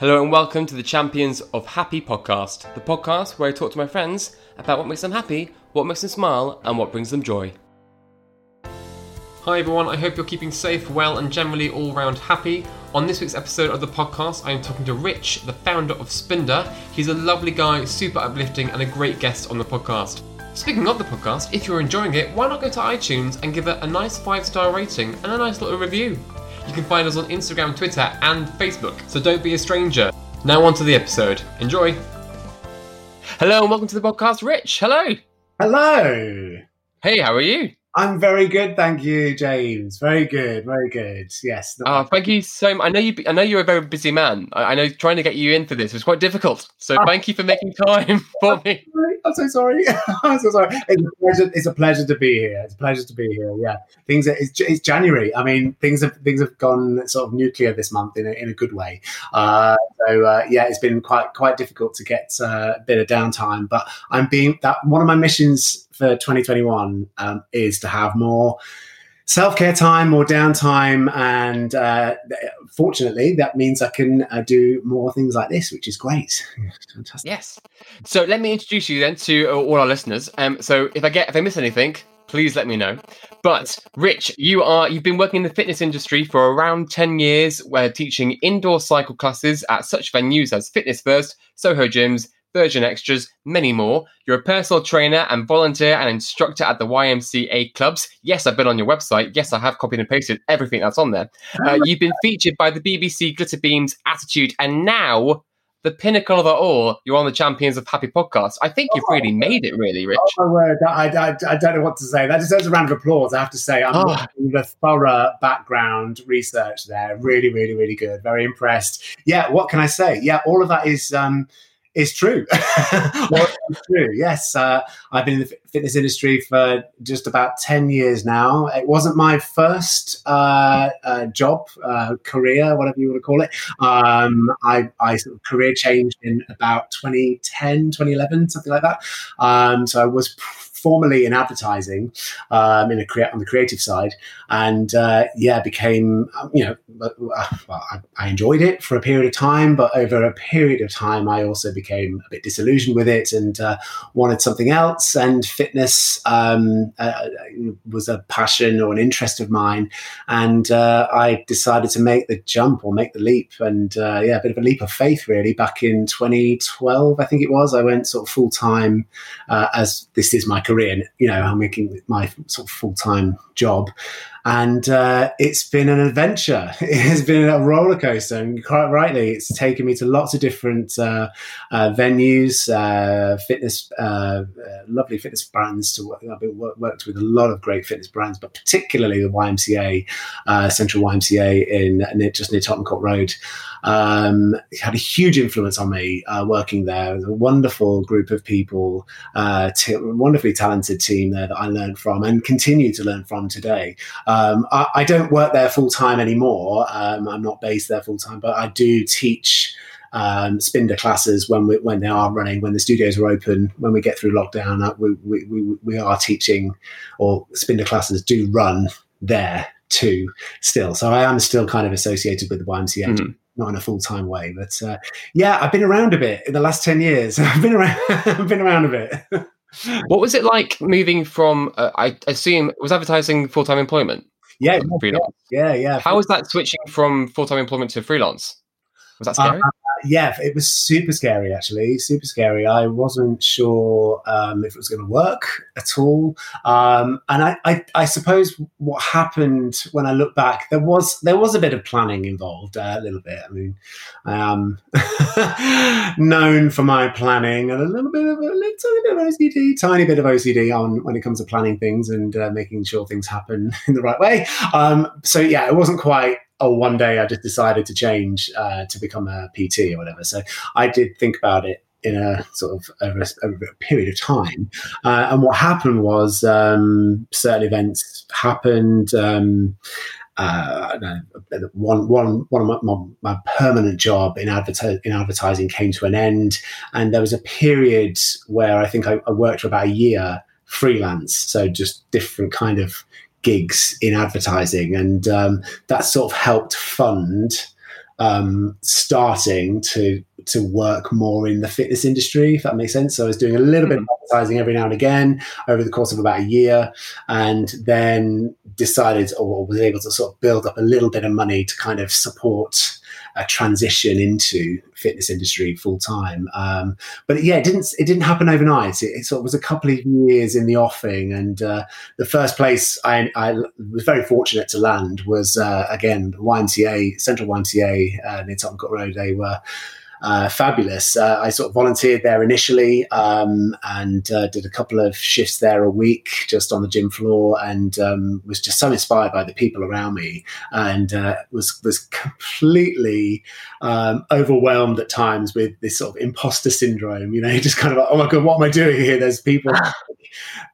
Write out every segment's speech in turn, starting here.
Hello and welcome to the Champions of Happy podcast, the podcast where I talk to my friends about what makes them happy, what makes them smile, and what brings them joy. Hi everyone, I hope you're keeping safe, well, and generally all round happy. On this week's episode of the podcast, I am talking to Rich, the founder of Spinder. He's a lovely guy, super uplifting, and a great guest on the podcast. Speaking of the podcast, if you're enjoying it, why not go to iTunes and give it a nice five star rating and a nice little review? You can find us on Instagram, Twitter, and Facebook, so don't be a stranger. Now, on to the episode. Enjoy! Hello, and welcome to the podcast, Rich. Hello! Hello! Hey, how are you? I'm very good, thank you, James. Very good, very good. Yes. Oh, thank you so much. I know you. I know you're a very busy man. I, I know trying to get you in for this was quite difficult. So Oh. thank you for making time for me. I'm so sorry. I'm so sorry. It's a, pleasure, it's a pleasure to be here. It's a pleasure to be here. Yeah, things. Are, it's, it's January. I mean, things have things have gone sort of nuclear this month in a, in a good way. Uh, so uh, yeah, it's been quite quite difficult to get uh, a bit of downtime. But I'm being that one of my missions for 2021 um, is to have more self-care time more downtime and uh, fortunately that means i can uh, do more things like this which is great fantastic Yes. So let me introduce you then to uh, all our listeners. Um. So if I get if I miss anything, please let me know. But Rich, you are you've been working in the fitness industry for around ten years, where teaching indoor cycle classes at such venues as Fitness First, Soho Gyms. Virgin Extras, many more. You're a personal trainer and volunteer and instructor at the YMCA clubs. Yes, I've been on your website. Yes, I have copied and pasted everything that's on there. Uh, you've been featured by the BBC Glitter Beams Attitude, and now the pinnacle of it all, you're on the Champions of Happy podcast. I think you've really made it, really, Rich. Oh my word! I, I, I don't know what to say. That deserves a round of applause. I have to say, I'm Oh. the thorough background research there. Really, really, really good. Very impressed. Yeah. What can I say? Yeah, all of that is um, is true. Well, it's true. Yes, uh, I've been in the fitness industry for just about ten years now. It wasn't my first uh, uh, job, uh, career, whatever you want to call it. Um, I, I sort of career changed in about 2010, 2011, something like that. Um, so I was formerly in advertising um, in a crea- on the creative side, and uh, yeah, became um, you know uh, well, I, I enjoyed it for a period of time, but over a period of time, I also became a bit disillusioned with it and uh, wanted something else. And fitness um, uh, was a passion or an interest of mine, and uh, I decided to make the jump or make the leap, and uh, yeah, a bit of a leap of faith really. Back in 2012, I think it was, I went sort of full time as this is my career. And, You know, I'm making my sort of full time job, and uh, it's been an adventure. It has been a roller coaster, and quite rightly, it's taken me to lots of different uh, uh, venues, uh, fitness, uh, uh, lovely fitness brands. To work. I've been, worked with a lot of great fitness brands, but particularly the YMCA, Central YMCA in just near Tottenham Court Road. Um, it had a huge influence on me working there. A wonderful group of people, t- wonderfully talented team there that I learned from and continue to learn from today. I, I don't work there full time anymore. Um, I'm not based there full time, but I do teach um, Spinder classes when we, when they are running, when the studios are open, when we get through lockdown. Uh, we, we, we, we are teaching, or Spinder classes do run there too still. So I am still kind of associated with the YMCA. Mhm. Not in a full time way, but uh, yeah, I've been around a bit in the last ten years. I've been around, I've been around a bit. What was it like moving from? Uh, I assume was advertising full time employment. Yeah, freelance. yeah, yeah. How was that switching from full time employment to freelance? Was that scary? Uh, yeah, it was super scary actually, super scary. I wasn't sure um, if it was going to work at all, um, and I, I, I, suppose what happened when I look back, there was there was a bit of planning involved, uh, a little bit. I mean, I am known for my planning and a little bit of a little bit of OCD, tiny bit of OCD on when it comes to planning things and uh, making sure things happen in the right way. Um, so yeah, it wasn't quite oh, one day I just decided to change uh, to become a PT or whatever. So I did think about it in a sort of over a, over a period of time. Uh, and what happened was um, certain events happened. Um, uh, one, one, one of my, my, my permanent job in, adverti- in advertising came to an end. And there was a period where I think I, I worked for about a year freelance. So just different kind of gigs in advertising, and um, that sort of helped fund um, starting to to work more in the fitness industry, if that makes sense. So I was doing a little bit of hmm. advertising every now and again over the course of about a year, and then decided or was able to sort of build up a little bit of money to kind of support a transition into fitness industry full time. Um, but yeah, it didn't it didn't happen overnight. It, it, sort of was a couple of years in the offing, and uh, the first place I, I, was very fortunate to land was uh, again YMCA Central YMCA uh, near Tottenham Court Road. They were uh, fabulous. Uh, I sort of volunteered there initially um, and uh, did a couple of shifts there a week just on the gym floor and um, was just so inspired by the people around me and uh, was was completely um, overwhelmed at times with this sort of imposter syndrome. You know, just kind of like, oh my god, what am I doing here? There's people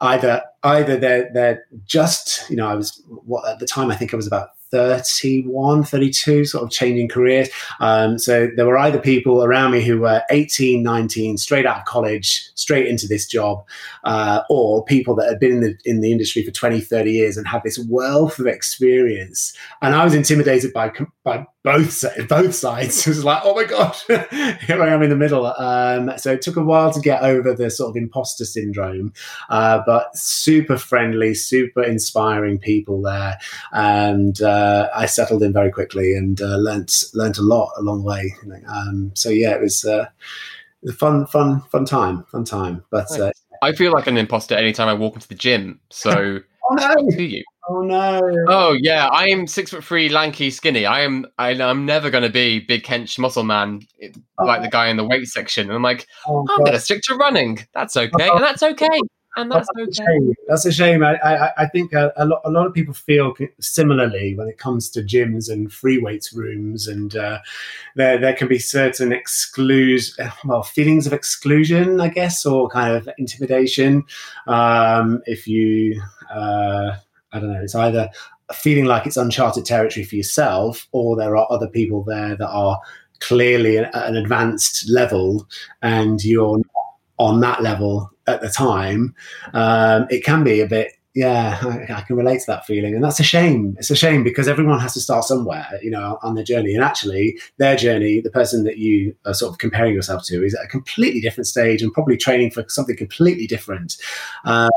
either either they're they're just you know I was what at the time I think I was about 31, 32, sort of changing careers. Um, so there were either people around me who were 18, 19, straight out of college, straight into this job, uh, or people that had been in the, in the industry for 20, 30 years and had this wealth of experience. And I was intimidated by, by both both sides. It was like, oh my god, here I am in the middle. Um, so it took a while to get over the sort of imposter syndrome, uh, but super friendly, super inspiring people there, and uh, I settled in very quickly and uh, learnt learnt a lot along the way. Um, so yeah, it was. Uh, a fun, fun, fun time, fun time. But uh, I feel like an imposter anytime I walk into the gym. So oh, no. to you. Oh no! Oh yeah, I am six foot three, lanky, skinny. I am. I, am never going to be big Kench muscle man like oh. the guy in the weight section. And I'm like, oh, I'm going to stick to running. That's okay, and that's okay, and that's, that's okay. A that's a shame. I I, I think a, a, lot a lot of people feel similarly when it comes to gyms and free weights rooms, and uh, there there can be certain exclude well feelings of exclusion, I guess, or kind of intimidation um, if you. Uh, I don't know, it's either feeling like it's uncharted territory for yourself, or there are other people there that are clearly at an advanced level and you're on that level at the time. Um, it can be a bit yeah, I, I, can relate to that feeling, and that's a shame. It's a shame because everyone has to start somewhere, you know, on their journey. And actually, their journey, the person that you are sort of comparing yourself to, is at a completely different stage and probably training for something completely different. Um,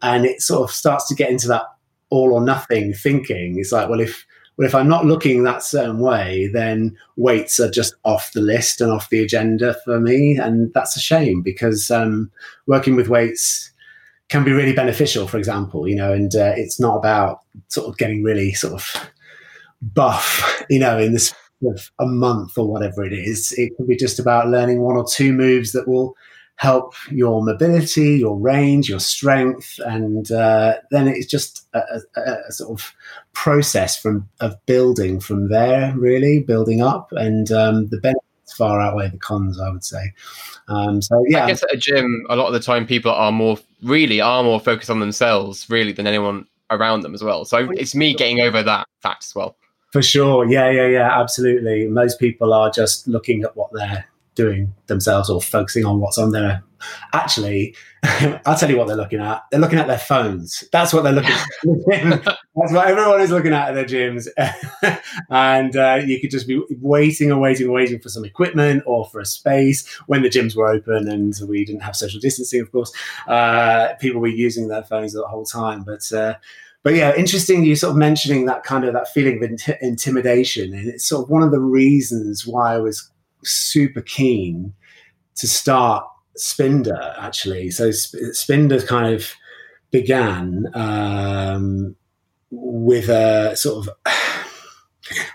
and it sort of starts to get into that all or nothing thinking. It's like, well, if well, if I'm not looking that certain way, then weights are just off the list and off the agenda for me, and that's a shame because um, working with weights can be really beneficial. For example, you know, and uh, it's not about sort of getting really sort of buff, you know, in this a month or whatever it is. It could be just about learning one or two moves that will help your mobility, your range, your strength, and uh, then it's just a, a, a, sort of process from of building from there, really building up, and um, the benefits far outweigh the cons, I would say. Um, so yeah, I guess at a gym, a lot of the time people are more really are more focused on themselves, really, than anyone around them as well. So it's me getting over that fact as well. For sure, yeah, yeah, yeah, absolutely. Most people are just looking at what they're doing themselves or focusing on what's on there. Actually, I'll tell you what they're looking at. They're looking at their phones. That's what they're looking at. That's what everyone is looking at at their gyms. and uh, you could just be waiting and waiting and waiting for some equipment or for a space when the gyms were open and we didn't have social distancing, of course. Uh, people were using their phones the whole time. But uh, but yeah, interesting. You sort of mentioning that kind of that feeling of int- intimidation, and it's sort of one of the reasons why I was super keen to start Spinder. Actually, so Sp- Spinder kind of began um, with a sort of.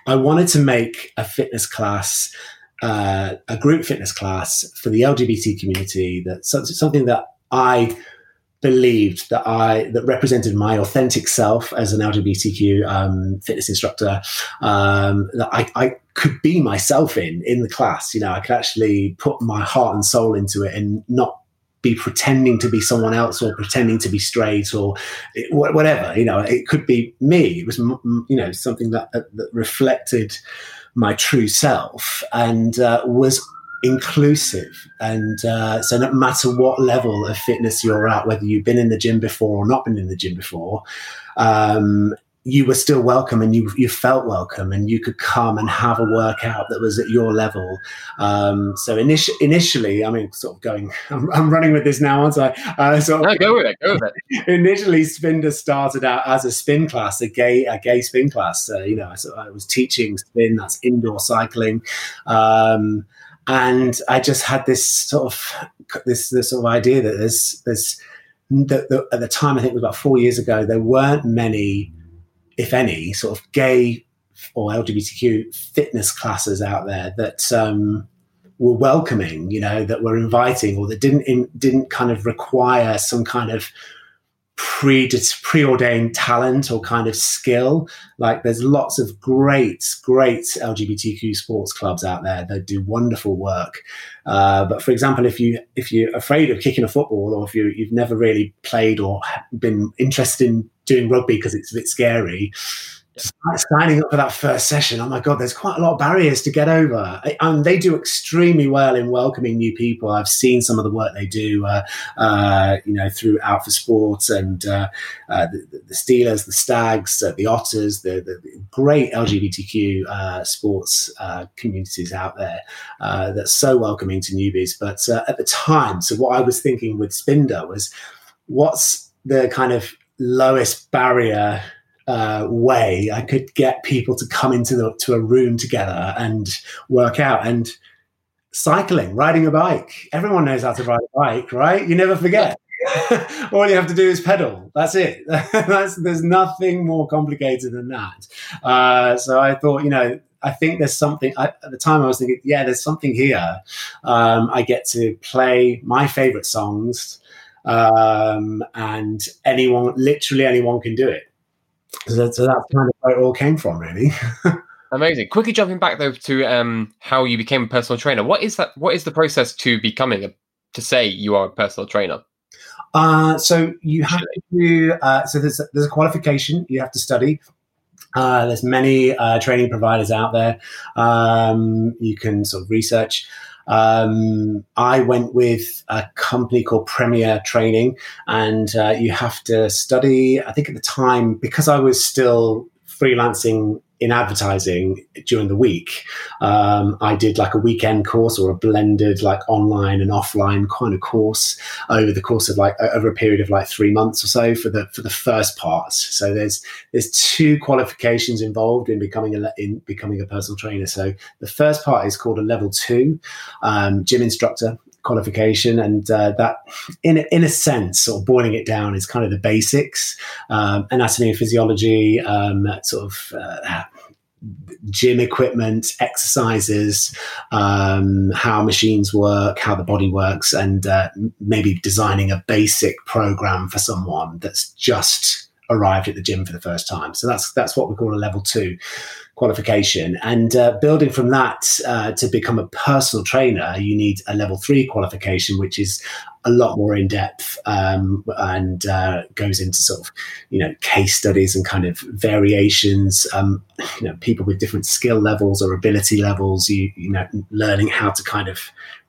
I wanted to make a fitness class, uh, a group fitness class for the LGBT community. That's something that I believed that I that represented my authentic self as an LGBTQ um, fitness instructor. Um, that I, I could be myself in in the class. You know, I could actually put my heart and soul into it and not be pretending to be someone else or pretending to be straight or whatever. You know, it could be me. It was you know something that, that reflected my true self and uh, was inclusive. And uh, so, no matter what level of fitness you're at, whether you've been in the gym before or not been in the gym before, um, you were still welcome and you you felt welcome and you could come and have a workout that was at your level. Um, so initi- initially, I mean, sort of going, I'm, I'm, running with this now, aren't I? Uh, so no, go with it. Go with it. initially, Spinder started out as a spin class, a gay a gay spin class. Uh, you know, so I was teaching spin. That's indoor cycling. Um, and I just had this sort of this this sort of idea that there's there's that the, at the time I think it was about four years ago there weren't many, if any, sort of gay or LGBTQ fitness classes out there that um, were welcoming, you know, that were inviting or that didn't in, didn't kind of require some kind of pre preordained talent or kind of skill. Like there's lots of great, great LGBTQ sports clubs out there that do wonderful work. Uh, but for example, if you if you're afraid of kicking a football, or if you you've never really played or been interested in doing rugby because it's a bit scary, signing up for that first session, oh my god, there's quite a lot of barriers to get over, and they do extremely well in welcoming new people. I've seen some of the work they do, uh, uh, you know, through Out for Sports and uh, uh the, the, Steelers, the Stags, uh, the Otters, the, the great LGBTQ uh, sports communities out there that's so welcoming to newbies. But at the time, so what I was thinking with Spinder was, what's the kind of lowest barrier uh, way I could get people to come into the, to a room together and work out. And cycling, riding a bike, everyone knows how to ride a bike, right? You never forget. All you have to do is pedal. That's it. That's, there's nothing more complicated than that. Uh, so I thought, you know, I think there's something. I, at the time, I was thinking, yeah, there's something here. Um, I get to play my favorite songs, um, and anyone, literally anyone, can do it. So, that, so that's kind of where it all came from, really. Amazing. Quickly jumping back though to um, how you became a personal trainer. What is that? What is the process to becoming a to say you are a personal trainer? Uh, so you have to. Uh, so there's there's a qualification you have to study. Uh, there's many uh, training providers out there. Um, you can sort of research. Um, I went with a company called Premier Training, and uh, you have to study. I think at the time, because I was still freelancing in advertising during the week. Um, I did like a weekend course or a blended like online and offline kind of course over the course of like over a period of like three months or so for the for the first part. So there's there's two qualifications involved in becoming a in becoming a personal trainer. So the first part is called a level two um, gym instructor qualification, and uh, that, in in a sense, or boiling it down, is kind of the basics: um, anatomy and physiology, um, sort of. Uh, gym equipment, exercises, um, how machines work, how the body works, and uh, maybe designing a basic program for someone that's just arrived at the gym for the first time. So that's that's what we call a level two qualification. And uh, building from that uh, to become a personal trainer, you need a level three qualification, which is a lot more in depth um, and uh, goes into sort of you know case studies and kind of variations. Um, you know, people with different skill levels or ability levels. You you know, learning how to kind of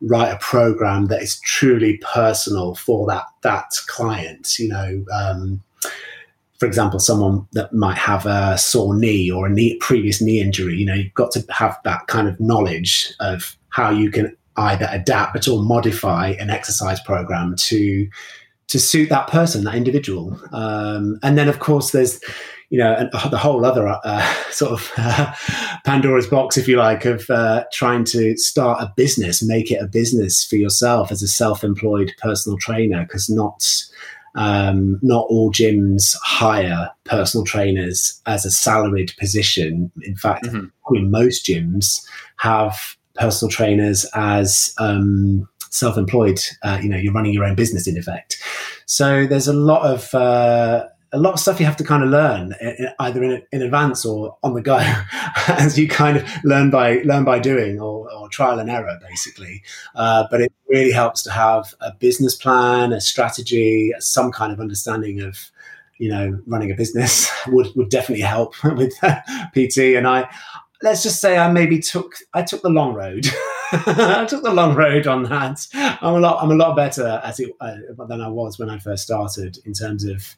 write a program that is truly personal for that that client. You know. Um, for example, someone that might have a sore knee or a knee, previous knee injury, you know, you've got to have that kind of knowledge of how you can either adapt or modify an exercise program to to suit that person, that individual. Um, and then, of course, there's you know and the whole other uh, sort of uh, Pandora's box, if you like, of uh, trying to start a business, make it a business for yourself as a self-employed personal trainer, because not. Um, not all gyms hire personal trainers as a salaried position. In fact, mm-hmm. probably most gyms have personal trainers as um, self-employed. Uh, you know, you're running your own business in effect. So there's a lot of uh, a lot of stuff you have to kind of learn either in, in advance or on the go as you kind of learn by learn by doing or, or trial and error basically uh, but it really helps to have a business plan a strategy some kind of understanding of you know running a business would, would definitely help with pt and i let's just say I maybe took I took the long road. I took the long road on that. I'm a lot I'm a lot better at it uh, than I was when I first started in terms of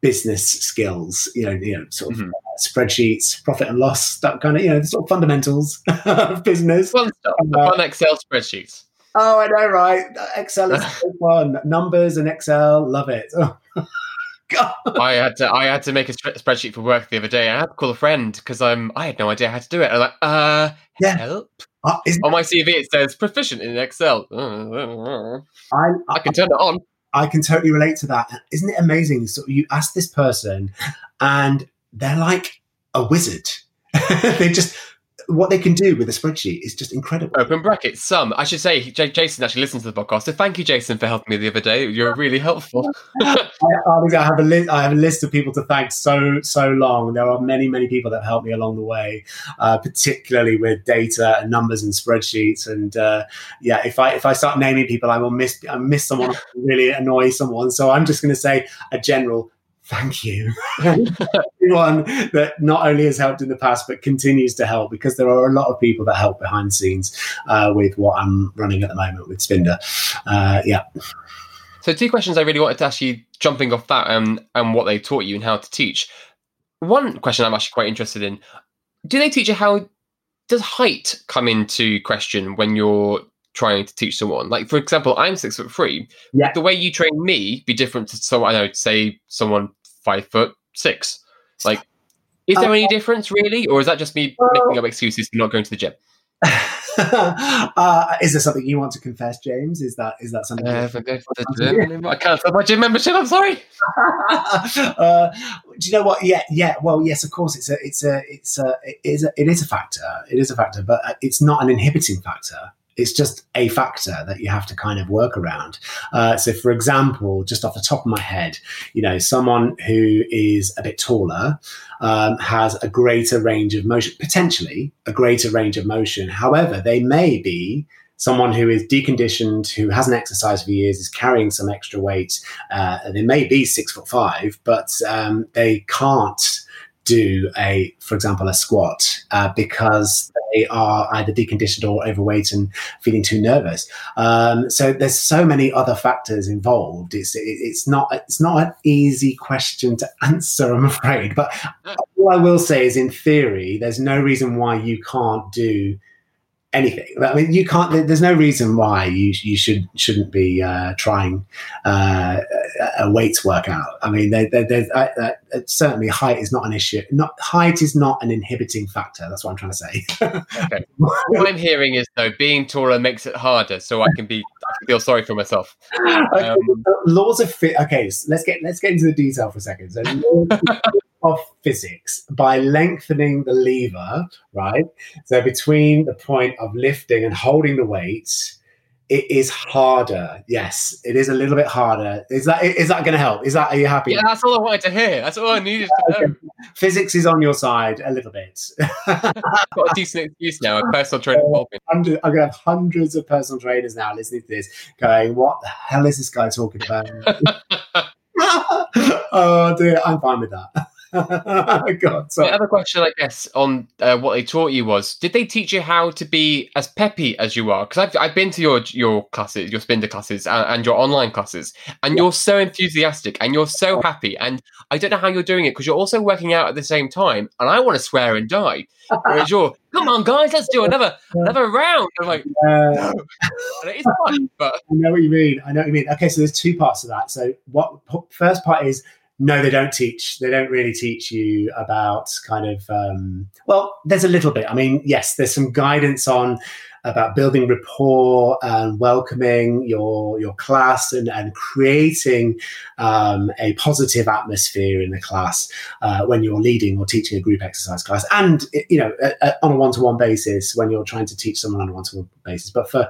business skills. You know, you know, sort of mm-hmm. spreadsheets, profit and loss, that kind of you know, the sort of fundamentals of business. Fun stuff. Uh, fun Excel spreadsheets. Oh, I know, right? Excel is so fun. Numbers and Excel, love it. God. I had to I had to make a spreadsheet for work the other day. I had to call a friend because I'm I had no idea how to do it. I'm like, uh, yeah. help. Uh, on my CV it says proficient in Excel. I, I, I can turn it on. I can totally relate to that. Isn't it amazing? So you ask this person, and they're like a wizard. they just what they can do with a spreadsheet is just incredible. Open brackets, some. I should say, J- Jason actually listened to the podcast, so thank you, Jason, for helping me the other day. You're really helpful. I, I, have a list. I have a list of people to thank so so long. There are many many people that helped me along the way, uh, particularly with data and numbers and spreadsheets. And uh, yeah, if I if I start naming people, I will miss I miss someone, really annoy someone. So I'm just going to say a general thank you. Everyone that not only has helped in the past, but continues to help because there are a lot of people that help behind the scenes uh, with what I'm running at the moment with Spinder. Uh, yeah. So, two questions I really wanted to ask you, jumping off that um, and what they taught you and how to teach. One question I'm actually quite interested in do they teach you how does height come into question when you're trying to teach someone. Like, for example, I'm six foot three. Yeah. The way you train me be different to someone, I know, say someone five foot six. Like, is there uh, any difference really, or is that just me uh, making up excuses for not going to the gym? uh, is there something you want to confess, James? Is that is that something? Uh, I can't tell my gym membership. I'm sorry. uh, do you know what? Yeah, yeah. Well, yes, of course. It's a, it's a, it's a, it is a, it is a factor. It is a factor, but uh, it's not an inhibiting factor it's just a factor that you have to kind of work around. Uh, so, for example, just off the top of my head, you know, someone who is a bit taller um, has a greater range of motion, potentially a greater range of motion. However, they may be someone who is deconditioned, who hasn't exercised for years, is carrying some extra weight. Uh, they may be six foot five, but um, they can't do a, for example, a squat uh, because they are either deconditioned or overweight and feeling too nervous. Um, so there's so many other factors involved. It's it, it's not it's not an easy question to answer, I'm afraid. But all I will say is, in theory, there's no reason why you can't do anything. I mean, you can't. There's no reason why you you should shouldn't be uh, trying uh, a weights workout. I mean, they, uh, uh, certainly height is not an issue. Not height is not an inhibiting factor. That's what I'm trying to say. okay. What I'm hearing is though, being taller makes it harder, so I can be I feel sorry for myself. Um, laws of fit. Okay, so let's get let's get into the detail for a second. So of physics by lengthening the lever, right? So between the point of lifting and holding the weight, it is harder. Yes, it is a little bit harder. Is that is that going to help? Is that are you happy? Yeah, that's all I wanted to hear. That's all I needed to know. Physics is on your side a little bit. I've got a decent excuse now. A personal trainer I'm going to have hundreds of personal trainers now listening to this, going, "What the hell is this guy talking about?" oh dear, I'm fine with that. God, The other question, I guess, on uh, what they taught you was: Did they teach you how to be as peppy as you are? Because I've, I've been to your your classes, your Spinder classes, and, and your online classes, and yeah. you're so enthusiastic and you're so happy. And I don't know how you're doing it because you're also working out at the same time. And I want to swear and die. Whereas you're, come on, guys, let's do another another round. I'm like, no. it's fun, but I know what you mean. I know what you mean. Okay, so there's two parts to that. So what first part is no, they don't teach. They don't really teach you about kind of. Um, well, there's a little bit. I mean, yes, there's some guidance on about building rapport and welcoming your your class and, and creating um, a positive atmosphere in the class uh, when you're leading or teaching a group exercise class, and you know, on a one to one basis when you're trying to teach someone on a one to one basis. But for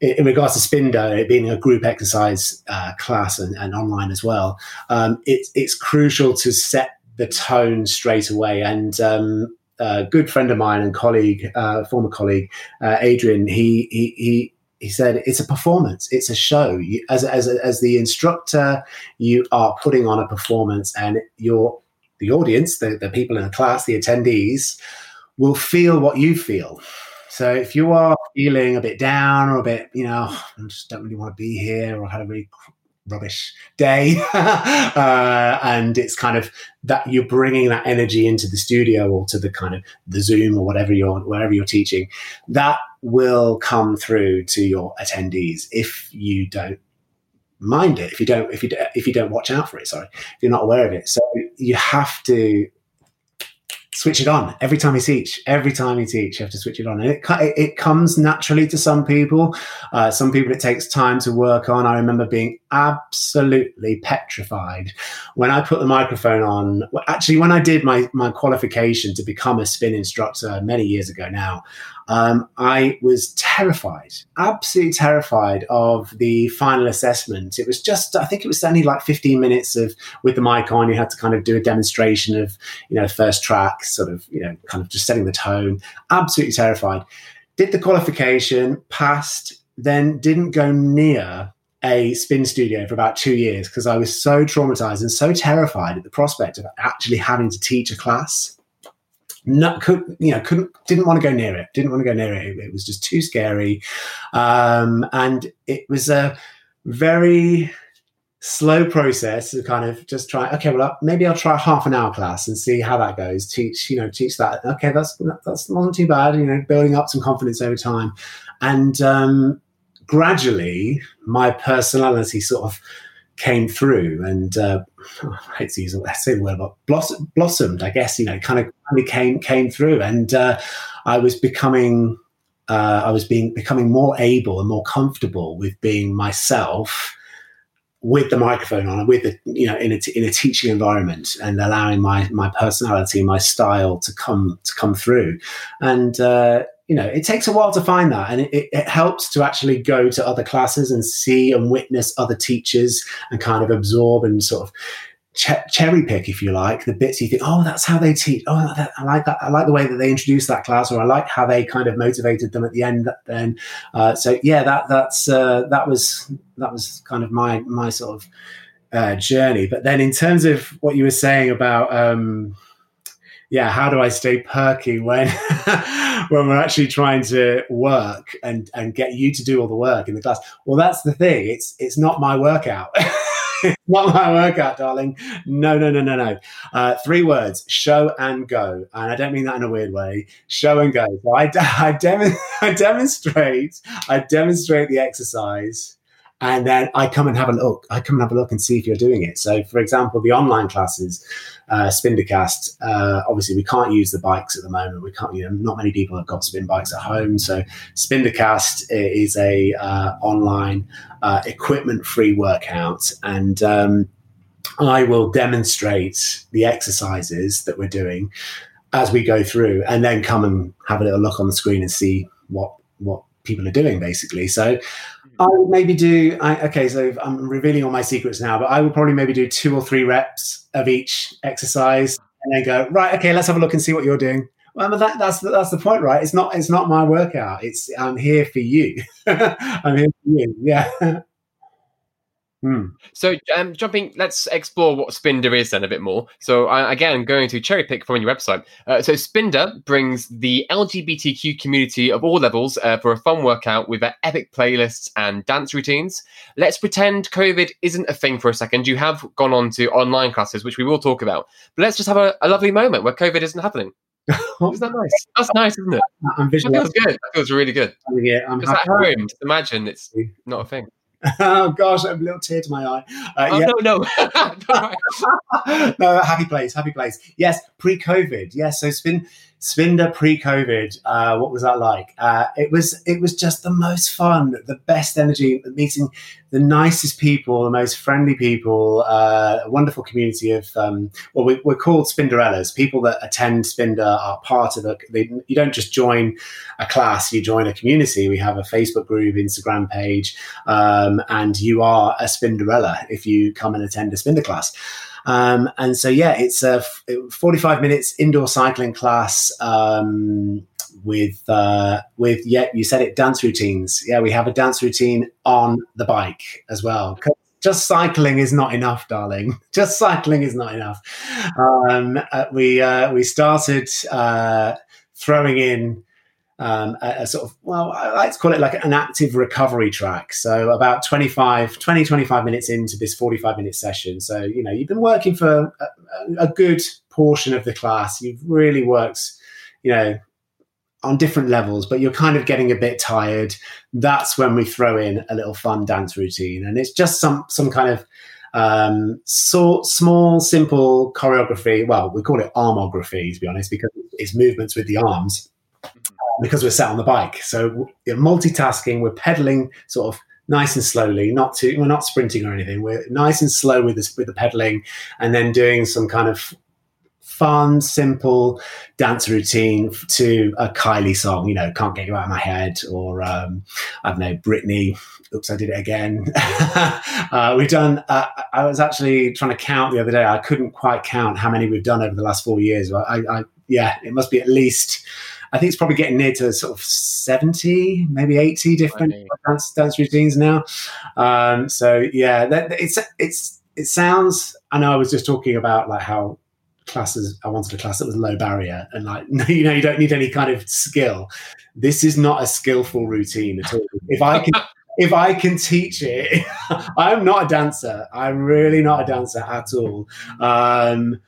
in regards to Spinder, it being a group exercise uh, class and, and, online as well, um, it's it's crucial to set the tone straight away. And um, a good friend of mine and colleague, uh, former colleague, uh, Adrian, he he he. He said it's a performance, it's a show. You, as, as, as the instructor, you are putting on a performance, and your the audience, the, the people in the class, the attendees, will feel what you feel so if you are feeling a bit down or a bit, you know, I just don't really want to be here or had a really rubbish day, uh, and it's kind of that you're bringing that energy into the studio or to the kind of the Zoom or whatever you're wherever you're teaching, that will come through to your attendees if you don't mind it if you don't if you if you don't watch out for it sorry if you're not aware of it. So you have to switch it on every time you teach. Every time you teach, you have to switch it on. And it, it comes naturally to some people. Uh, some people it takes time to work on. I remember being absolutely petrified when I put the microphone on. Actually, when I did my, my qualification to become a spin instructor many years ago now, um, I was terrified, absolutely terrified of the final assessment. It was just, I think it was only like 15 minutes of with the mic on. You had to kind of do a demonstration of, you know, first track, sort of, you know, kind of just setting the tone. Absolutely terrified. Did the qualification, passed, then didn't go near a spin studio for about two years because I was so traumatized and so terrified at the prospect of actually having to teach a class not could you know couldn't didn't want to go near it didn't want to go near it. It was just too scary. Um, and it was a very slow process to kind of just try okay well maybe i'll try a half an hour class and see how that goes. Teach you know teach that. Okay that's that's wasn't too bad you know building up some confidence over time. And um, gradually my personality sort of came through and uh, I hate to use I say the word, but blossom, blossomed. I guess you know, kind of, kind of came came through, and uh, I was becoming uh, I was being becoming more able and more comfortable with being myself with the microphone on with the you know in a, in a teaching environment and allowing my my personality my style to come to come through and uh, you know, it takes a while to find that, and it, it, helps to actually go to other classes and see and witness other teachers and kind of absorb and sort of ch- cherry pick, if you like, the bits you think, oh, that's how they teach. Oh, that, I like that. I like the way that they introduced that class, or I like how they kind of motivated them at the end. Then, uh, so yeah, that that's uh, that was that was kind of my my sort of uh, journey. But then, in terms of what you were saying about. Um, yeah, how do I stay perky when when we're actually trying to work and and get you to do all the work in the class? Well, that's the thing. It's it's not my workout. not my workout, darling. No, no, no, no, no. Uh, three words: show and go. And I don't mean that in a weird way. Show and go. So I, I, dem- I demonstrate. I demonstrate the exercise and then I come and have a look. I come and have a look and see if you're doing it. So, for example, the online classes, uh, Spindercast. Uh, obviously, we can't use the bikes at the moment. We can't. You know, not many people have got spin bikes at home. So, Spindercast is a uh, online uh, equipment-free workout, and um, I will demonstrate the exercises that we're doing as we go through, and then come and have a little look on the screen and see what what people are doing basically. So I would maybe do, I, okay, so I'm revealing all my secrets now, but I would probably maybe do two or three reps of each exercise and then go, right, okay, let's have a look and see what you're doing. Well, that, that's the, that's the point, right? It's not it's not my workout. It's I'm here for you. I'm here for you. Yeah. Hmm. So, um, jumping, let's explore what Spinder is then a bit more. So, uh, again, I'm going to cherry pick from your website. Uh, so, Spinder brings the LGBTQ community of all levels uh, for a fun workout with their epic playlists and dance routines. Let's pretend COVID isn't a thing for a second. You have gone on to online classes, which we will talk about. But let's just have a, a lovely moment where COVID isn't happening. Isn't that nice? That's nice, isn't it? I'm That feels good. That feels really good. it. I'm Because at home, just imagine it's not a thing. oh gosh, I have a little tear to my eye. Uh, Oh, yeah, no, no. No, happy place, happy place. Yes, pre-COVID. Yes, so spin Spinder pre-COVID. Uh, what was that like? Uh, it was it was just the most fun, the best energy, meeting the nicest people, the most friendly people, uh, a wonderful community of um, well, we, we're called Spinderellas. People that attend Spinder are part of a. You don't just join a class; you join a community. We have a Facebook group, Instagram page, um, and you are a Spinderella if you come and attend a Spinder class. Um, and so, yeah, it's a f- 45 minutes indoor cycling class um, with, uh, with, yeah, you said it, dance routines. Yeah, we have a dance routine on the bike as well. Just cycling is not enough, darling. Just cycling is not enough. Um, uh, we uh, we started uh, throwing in um, a, a sort of, well, I like to call it like an active recovery track. So about 25, 20, 25 minutes into this 45 minute session. So, you know, you've been working for a, a good portion of the class. You've really worked, you know, on different levels, but you're kind of getting a bit tired. That's when we throw in a little fun dance routine. And it's just some, some kind of, um, so small, simple choreography. Well, we call it armography, to be honest, because it's movements with the arms because we're sat on the bike. So we're multitasking, we're pedaling sort of nice and slowly, not too, we're not sprinting or anything. We're nice and slow with this, with the pedaling and then doing some kind of fun, simple dance routine to a Kylie song, you know, Can't Get You Out of My Head or, um, I don't know, Britney. Oops, I did it again. uh, we've done, uh, I was actually trying to count the other day. I couldn't quite count how many we've done over the last four years. I, I yeah, it must be at least, I think it's probably getting near to sort of 70, maybe 80 different dance, dance routines now. Um, so yeah, that, it's, it's, it sounds, I know I was just talking about like how classes, I wanted a class that was low barrier and like, you know, you don't need any kind of skill. This is not a skillful routine at all. If I can, if I can teach it, I'm not a dancer. I'm really not a dancer at all. Um,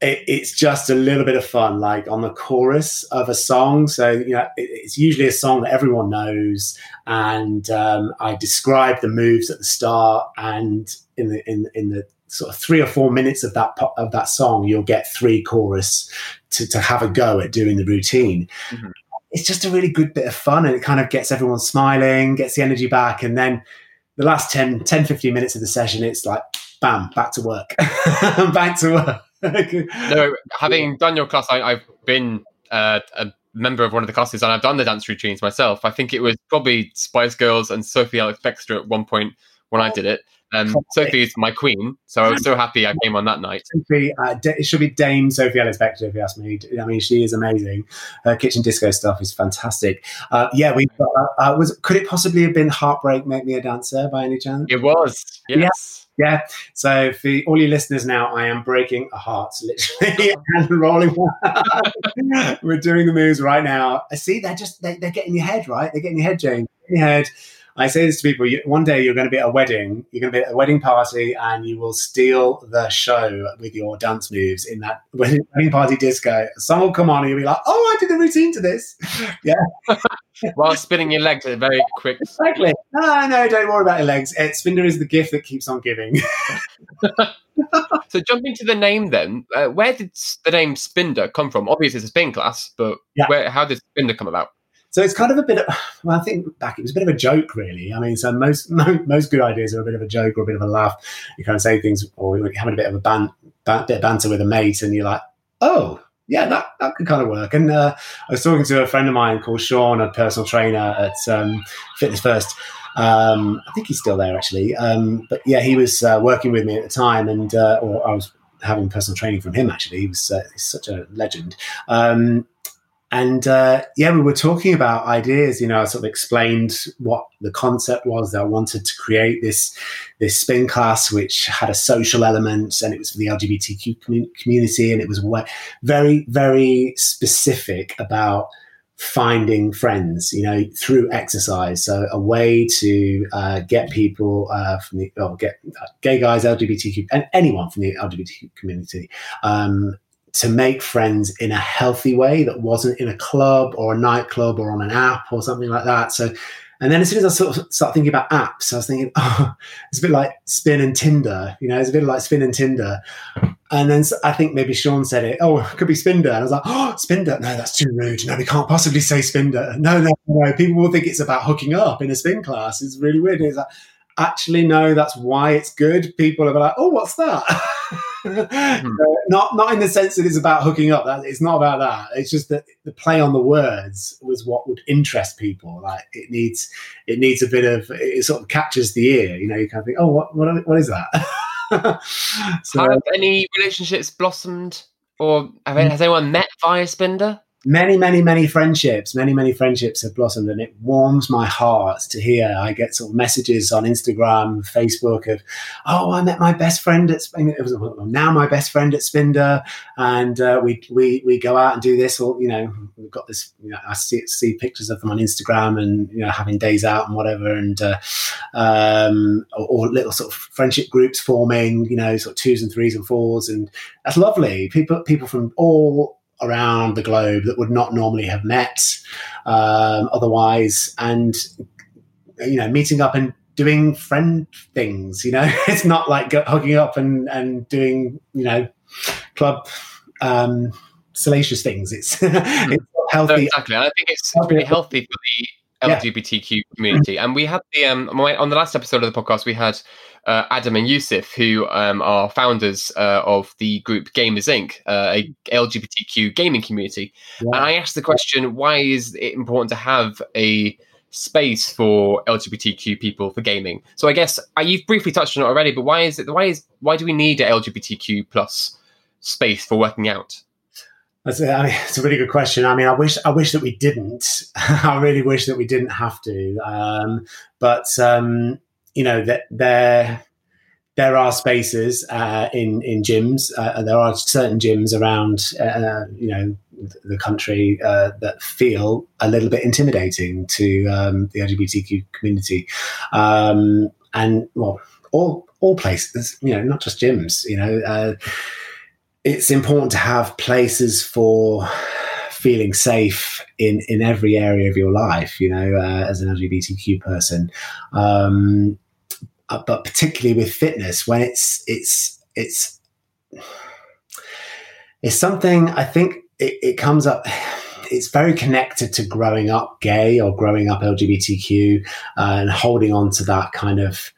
it, it's just a little bit of fun, like on the chorus of a song. So you know, it, it's usually a song that everyone knows, and um, I describe the moves at the start, and in the in in the sort of three or four minutes of that of that song, you'll get three chorus to, to have a go at doing the routine. Mhm. It's just a really good bit of fun, and it kind of gets everyone smiling, gets the energy back, and then the last 10, 10 15 minutes of the session, it's like bam, back to work, back to work. no, having done your class, I, I've been uh, a member of one of the classes and I've done the dance routines myself. I think it was probably Spice Girls and Sophie Ellis Bextor at one point when I did it. Um, Sophie is my queen, so I was so happy I came on that night. Sophie, uh, Da- it should be Dame Sophie Ellis Bextor, if you ask me. I mean, she is amazing. Her kitchen disco stuff is fantastic. Uh, yeah, we uh, uh, was. Could it possibly have been Heartbreak Make Me a Dancer by any chance? It was, yes. Yeah. So for all you listeners now, I am breaking a heart, literally, and rolling. We're doing the moves right now. I see they're just they, they're getting your head right. They're getting your head, Jane. Getting your head. I say this to people: you, one day you're going to be at a wedding. You're going to be at a wedding party, and you will steal the show with your dance moves in that wedding party disco. Someone will come on, and you'll be like, "Oh, I did a routine to this." Yeah. While spinning your legs at a very quick. Exactly. No, no, don't worry about your legs. Uh, Spinder is the gift that keeps on giving. So jumping to the name then, uh, where did the name Spinder come from? Obviously, it's a spin class, but Yeah. where, how did Spinder come about? So it's kind of a bit of, well, I think back it was a bit of a joke, really. I mean, so most mo- most good ideas are a bit of a joke or a bit of a laugh. You kind of say things, or you're having a bit of a ban- ban- bit of banter with a mate, and you're like, oh, yeah, that, that could kind of work. And uh, I was talking to a friend of mine called Sean, a personal trainer at um, Fitness First. Um, I think he's still there actually. Um, but yeah, he was uh, working with me at the time, and uh, or I was having personal training from him actually. He was uh, he's such a legend. Um, and uh, yeah, we were talking about ideas. You know, I sort of explained what the concept was that I wanted to create this this spin class, which had a social element, and it was for the LGBTQ community, and it was very very specific about finding friends, you know, through exercise. So a way to uh, get people uh, from the, or get uh, gay guys, LGBTQ, and anyone from the LGBTQ community um, to make friends in a healthy way that wasn't in a club or a nightclub or on an app or something like that. So, and then as soon as I sort of start thinking about apps, I was thinking, oh, it's a bit like Spin and Tinder. You know, it's a bit like Spin and Tinder. And then I think maybe Sean said it. Oh, it could be Spinder. And I was like, oh, Spinder. No, that's too rude. No, we can't possibly say Spinder. No, no, no. People will think it's about hooking up in a spin class. It's really weird. It's like, actually, no, that's why it's good. People are like, oh, what's that? hmm. uh, not not in the sense that it's about hooking up. That it's not about that. It's just that the play on the words was what would interest people. Like it needs it needs a bit of it sort of catches the ear. You know, you kind of think, oh, what what, what is that? so, have any relationships blossomed, or have, has anyone met via Spinder? Many, many, many friendships, many, many friendships have blossomed, and it warms my heart to hear. I get sort of messages on Instagram, Facebook of, "Oh, I met my best friend at Spinder. It was now my best friend at Spinder, and uh, we we we go out and do this. Or you know, we've got this. You know, I see see pictures of them on Instagram, and you know, having days out and whatever, and uh, um, or, or little sort of friendship groups forming. You know, sort of twos and threes and fours, and that's lovely. People people from all around the globe that would not normally have met um, otherwise, and you know, meeting up and doing friend things. You know, it's not like hooking up and and doing you know club um, salacious things. It's, it's healthy. exactly, I think it's really healthy for the LGBTQ yeah. community. And we had the um on the last episode of the podcast we had uh, Adam and Yusuf, who um, are founders uh, of the group Gamers Inc., uh, a LGBTQ gaming community. Yeah. And I asked the question, why is it important to have a space for LGBTQ people for gaming? So I guess uh, you've briefly touched on it already, but why is it? Why is why do we need a LGBTQ plus space for working out? That's mean, it's a really good question. I mean, I wish I wish that we didn't. I really wish that we didn't have to. Um, but um, you know that there there are spaces uh, in in gyms. Uh, there are certain gyms around uh, you know the country uh, that feel a little bit intimidating to um, the LGBTQ community, um, and well, all all places. You know, not just gyms. You know uh, it's important to have places for feeling safe in in every area of your life you know uh, as an lgbtq person. Um, uh, but particularly with fitness when it's it's it's it's something i think it, it comes up it's very connected to growing up gay or growing up lgbtq uh, and holding on to that kind of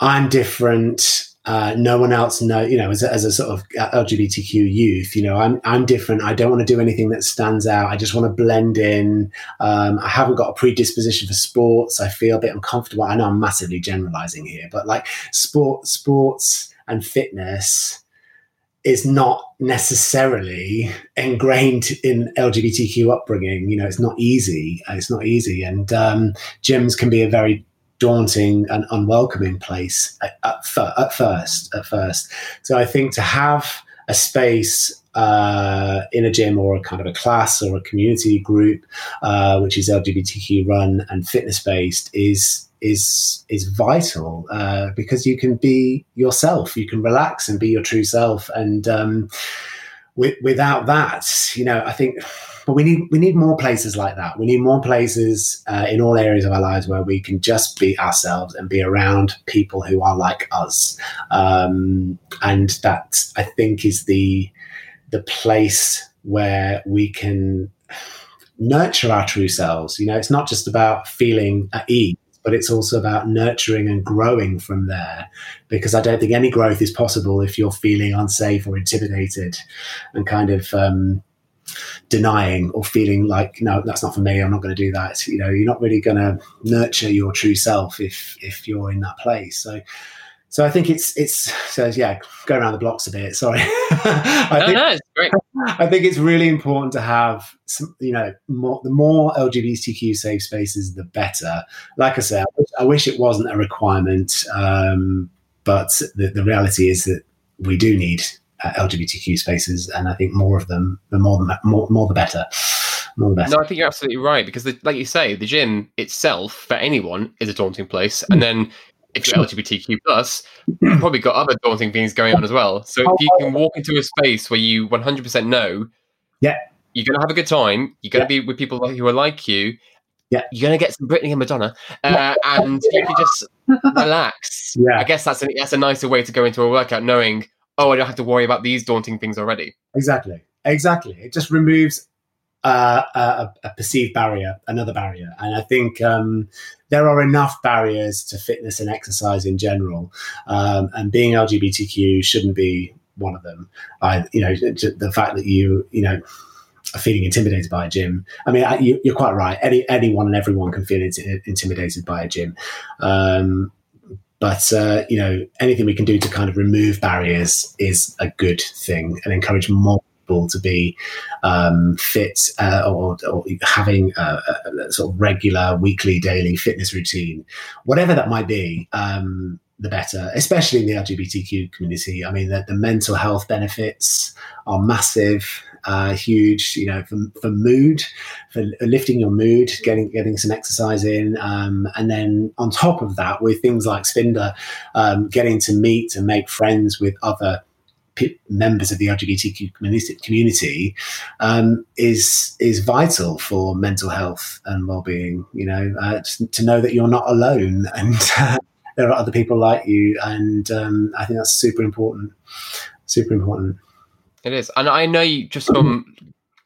i'm different uh, no one else know you know as a, as a sort of lgbtq youth you know i'm i'm different. I don't want to do anything that stands out. I just want to blend in. Um, i haven't got a predisposition for sports. I feel a bit uncomfortable. I know i'm massively generalizing here but like sport sports and fitness is not necessarily ingrained in LGBTQ upbringing. You know, it's not easy. It's not easy, and um, gyms can be a very daunting and unwelcoming place at, at, at, first. At first, so I think to have a space uh, in a gym or a kind of a class or a community group, uh, which is LGBTQ run and fitness based, is is is vital uh, because you can be yourself. You can relax and be your true self, and um, with, without that, you know, I think but we need we need more places like that. We need more places uh, in all areas of our lives where we can just be ourselves and be around people who are like us. Um, and that I think is the the place where we can nurture our true selves. You know, it's not just about feeling at ease but it's also about nurturing and growing from there. Because I don't think any growth is possible if you're feeling unsafe or intimidated and kind of um, denying or feeling like no that's not for me i'm not going to do that you know you're not really going to nurture your true self if if you're in that place so so I think it's it's so yeah, go around the blocks a bit. Sorry. I, no, think, no, it's great. I think it's really important to have some, you know, more, the more LGBTQ safe spaces, the better. Like I said, I wish, I wish it wasn't a requirement, um, but the, the reality is that we do need uh, LGBTQ spaces, and I think more of them, the more the more, more the better. More the better. No, I think you're absolutely right because, the, like you say, the gym itself for anyone is a daunting place, and then you're LGBTQ plus, you've probably got other daunting things going on as well. So if you can walk into a space where you 100% know, Yeah. you're gonna have a good time, you're gonna Yeah. be with people who are like you, Yeah. you're gonna get some Britney and Madonna, uh, and you can just relax. Yeah. I guess that's a, that's a nicer way to go into a workout, knowing, oh, I don't have to worry about these daunting things already. Exactly. Exactly. It just removes a, a perceived barrier, another barrier. And I think um, there are enough barriers to fitness and exercise in general. Um, and being LGBTQ shouldn't be one of them. I, you know, the fact that you, you know, are feeling intimidated by a gym. I mean, I, you, you're quite right. Any, anyone and everyone can feel int- intimidated by a gym. Um, but uh, you know, anything we can do to kind of remove barriers is a good thing and encourage more to be um, fit uh, or, or having a, a, a sort of regular weekly, daily fitness routine, whatever that might be. Um, the better, especially in the LGBTQ community. I mean, the, the mental health benefits are massive, uh, huge. You know, for, for mood, for lifting your mood, getting getting some exercise in, um, and then on top of that, with things like Spinder, um, getting to meet and make friends with other members of the LGBTQ community, um, is is vital for mental health and well being. You know, uh, to, to know that you're not alone and. Uh, there are other people like you, and um, I think that's super important. Super important. It is, and I know you just from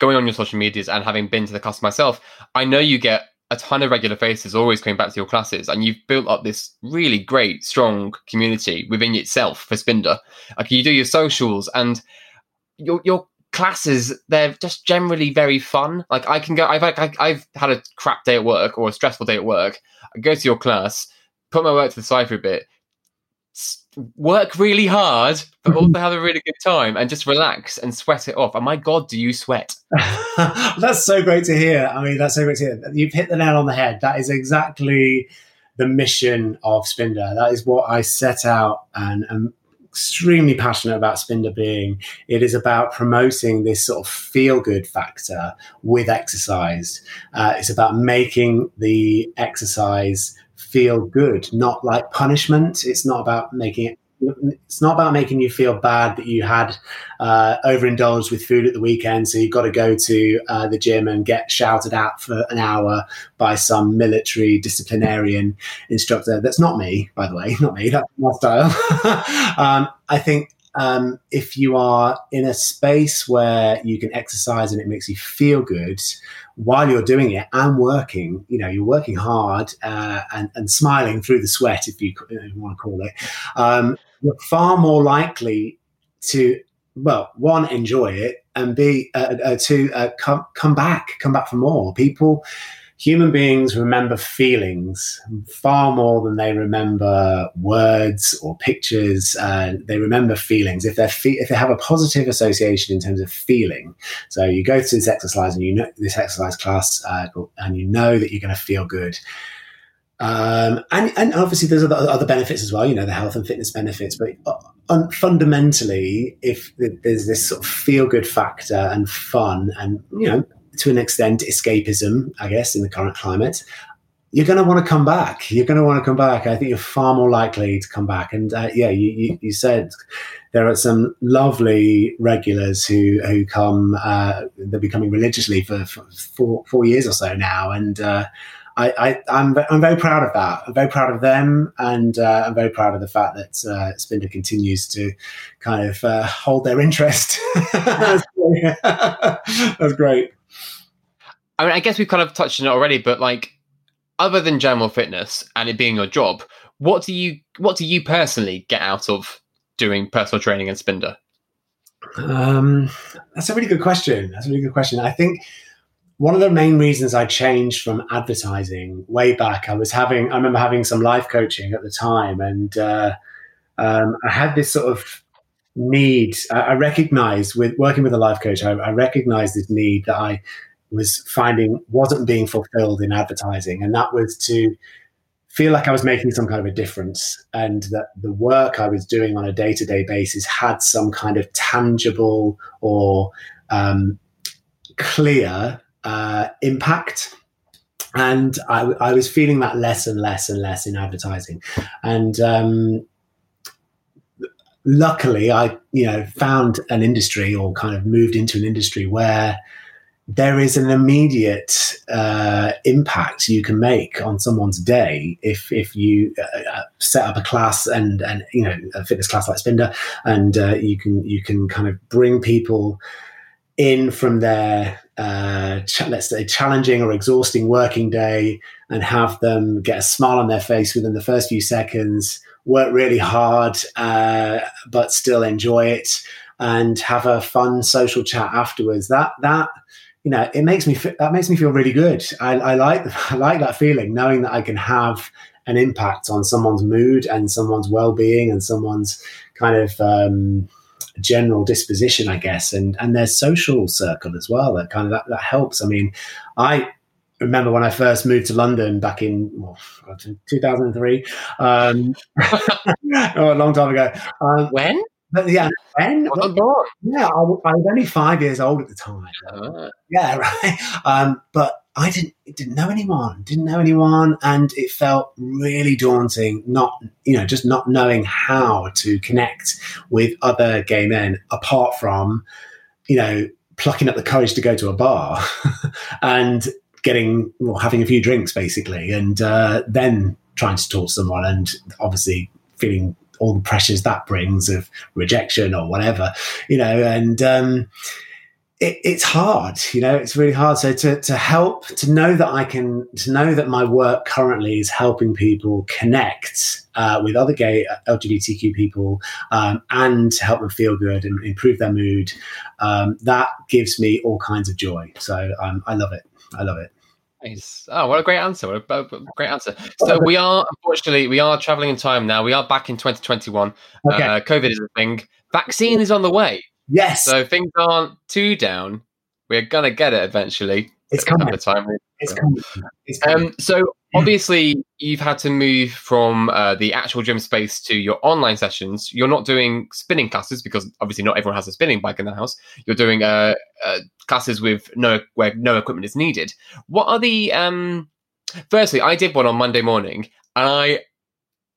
going on your social medias and having been to the class myself. I know you get a ton of regular faces always coming back to your classes, and you've built up this really great, strong community within itself for Spinder. Like you do your socials and your your classes, they're just generally very fun. Like I can go, I've I, I've had a crap day at work or a stressful day at work. I go to your class, put my work to the side for a bit, work really hard, but also have a really good time and just relax and sweat it off. And my God, do you sweat? that's so great to hear. I mean, that's so great to hear. You've hit the nail on the head. That is exactly the mission of Spinder. That is what I set out and am extremely passionate about Spinder being. It is about promoting this sort of feel good factor with exercise. Uh, it's about making the exercise feel good, not like punishment. It's not about making it it's not about making you feel bad that you had uh, overindulged with food at the weekend, so you've got to go to uh, the gym and get shouted at for an hour by some military disciplinarian instructor. That's not me, by the way, not me. That's my style. um, I think um, if you are in a space where you can exercise and it makes you feel good while you're doing it and working, you know, you're working hard uh, and, and smiling through the sweat, if you, if you want to call it, um, you're far more likely to, well, one, enjoy it, and be uh, uh, to uh, come, come back, come back for more. People, human beings remember feelings far more than they remember words or pictures. Uh, they remember feelings. If they fe- if they have a positive association in terms of feeling, so you go to this exercise and you know this exercise class, uh, and you know that you're going to feel good. Um, and, and obviously there's other, other benefits as well, you know, the health and fitness benefits, but uh, fundamentally, if there's this sort of feel good factor and fun and, you know, to an extent, escapism, I guess, in the current climate, you're going to want to come back. You're going to want to come back. I think you're far more likely to come back. And uh, yeah, you, you, you, said there are some lovely regulars who who come. Uh, they're becoming religiously for, for four, four years or so now, and uh, I, I, I'm I'm very proud of that. I'm very proud of them, and uh, I'm very proud of the fact that uh, continues to kind of uh, hold their interest. That's great. I mean, I guess we've kind of touched on it already, but like, other than general fitness and it being your job, what do you what do you personally get out of doing personal training and Spinder? Um, that's a really good question. That's a really good question. I think one of the main reasons I changed from advertising way back, I was having, I remember having some life coaching at the time, and uh, um, I had this sort of need. I, I recognized with working with a life coach, I, I recognized this need that I was finding wasn't being fulfilled in advertising, and that was to feel like I was making some kind of a difference and that the work I was doing on a day to day basis had some kind of tangible or um, clear uh, impact. And I, I, was feeling that less and less and less in advertising. And um, luckily, I you know found an industry or kind of moved into an industry where there is an immediate uh, impact you can make on someone's day if if you uh, uh, set up a class and and you know a fitness class like Spinder, and uh, you can you can kind of bring people in from their uh, ch- let's say challenging or exhausting working day and have them get a smile on their face within the first few seconds, work really hard uh, but still enjoy it, and have a fun social chat afterwards. That that you know, it makes me that makes me feel really good. I, I like I like that feeling, knowing that I can have an impact on someone's mood and someone's well-being and someone's kind of um, general disposition, I guess, and and their social circle as well. That kind of that, that helps. I mean, I remember when I first moved to London back in well, 2003, um, a long time ago. Um, when? But yeah, when, well, yeah, I, I, was only five years old at the time. Uh, yeah, right. Um, but I didn't didn't know anyone, didn't know anyone, and it felt really daunting. Not you know, just not knowing how to connect with other gay men apart from you know plucking up the courage to go to a bar and getting well, having a few drinks basically, and uh, then trying to talk to someone, and obviously feeling all the pressures that brings of rejection or whatever, you know, and um, it, it's hard, you know, it's really hard. So to, to help, to know that I can, to know that my work currently is helping people connect uh, with other gay uh, LGBTQ people um, and to help them feel good and improve their mood, um, that gives me all kinds of joy. So um, I love it. I love it. Nice. Oh, what a great answer! What a great answer. So we are unfortunately we are traveling in time now. We are back in 2021. Okay. Uh, COVID is a thing. Vaccine is on the way. Yes. So things aren't too down. We're gonna get it eventually. It's coming. Time. It's coming. It's coming. Um, so obviously, you've had to move from uh, the actual gym space to your online sessions. You're not doing spinning classes because obviously not everyone has a spinning bike in the house. You're doing uh, uh, classes with no where no equipment is needed. What are the? Um, firstly, I did one on Monday morning, and I,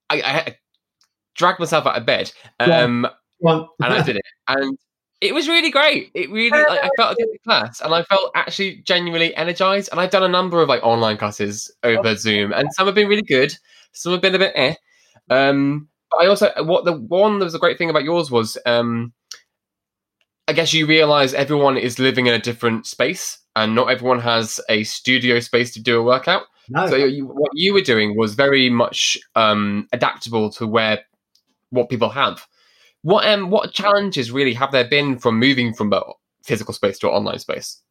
I, I dragged myself out of bed, um, and I did it, and it was really great. It really, like, I felt a good class, and I felt actually genuinely energized. And I've done a number of like online classes over oh. Zoom, and some have been really good. Some have been a bit eh. Um, but I also what the one that was a great thing about yours was, um, I guess you realize everyone is living in a different space, and not everyone has a studio space to do a workout. No. So you, what you were doing was very much um, adaptable to where what people have. What um what challenges really have there been from moving from a physical space to an online space?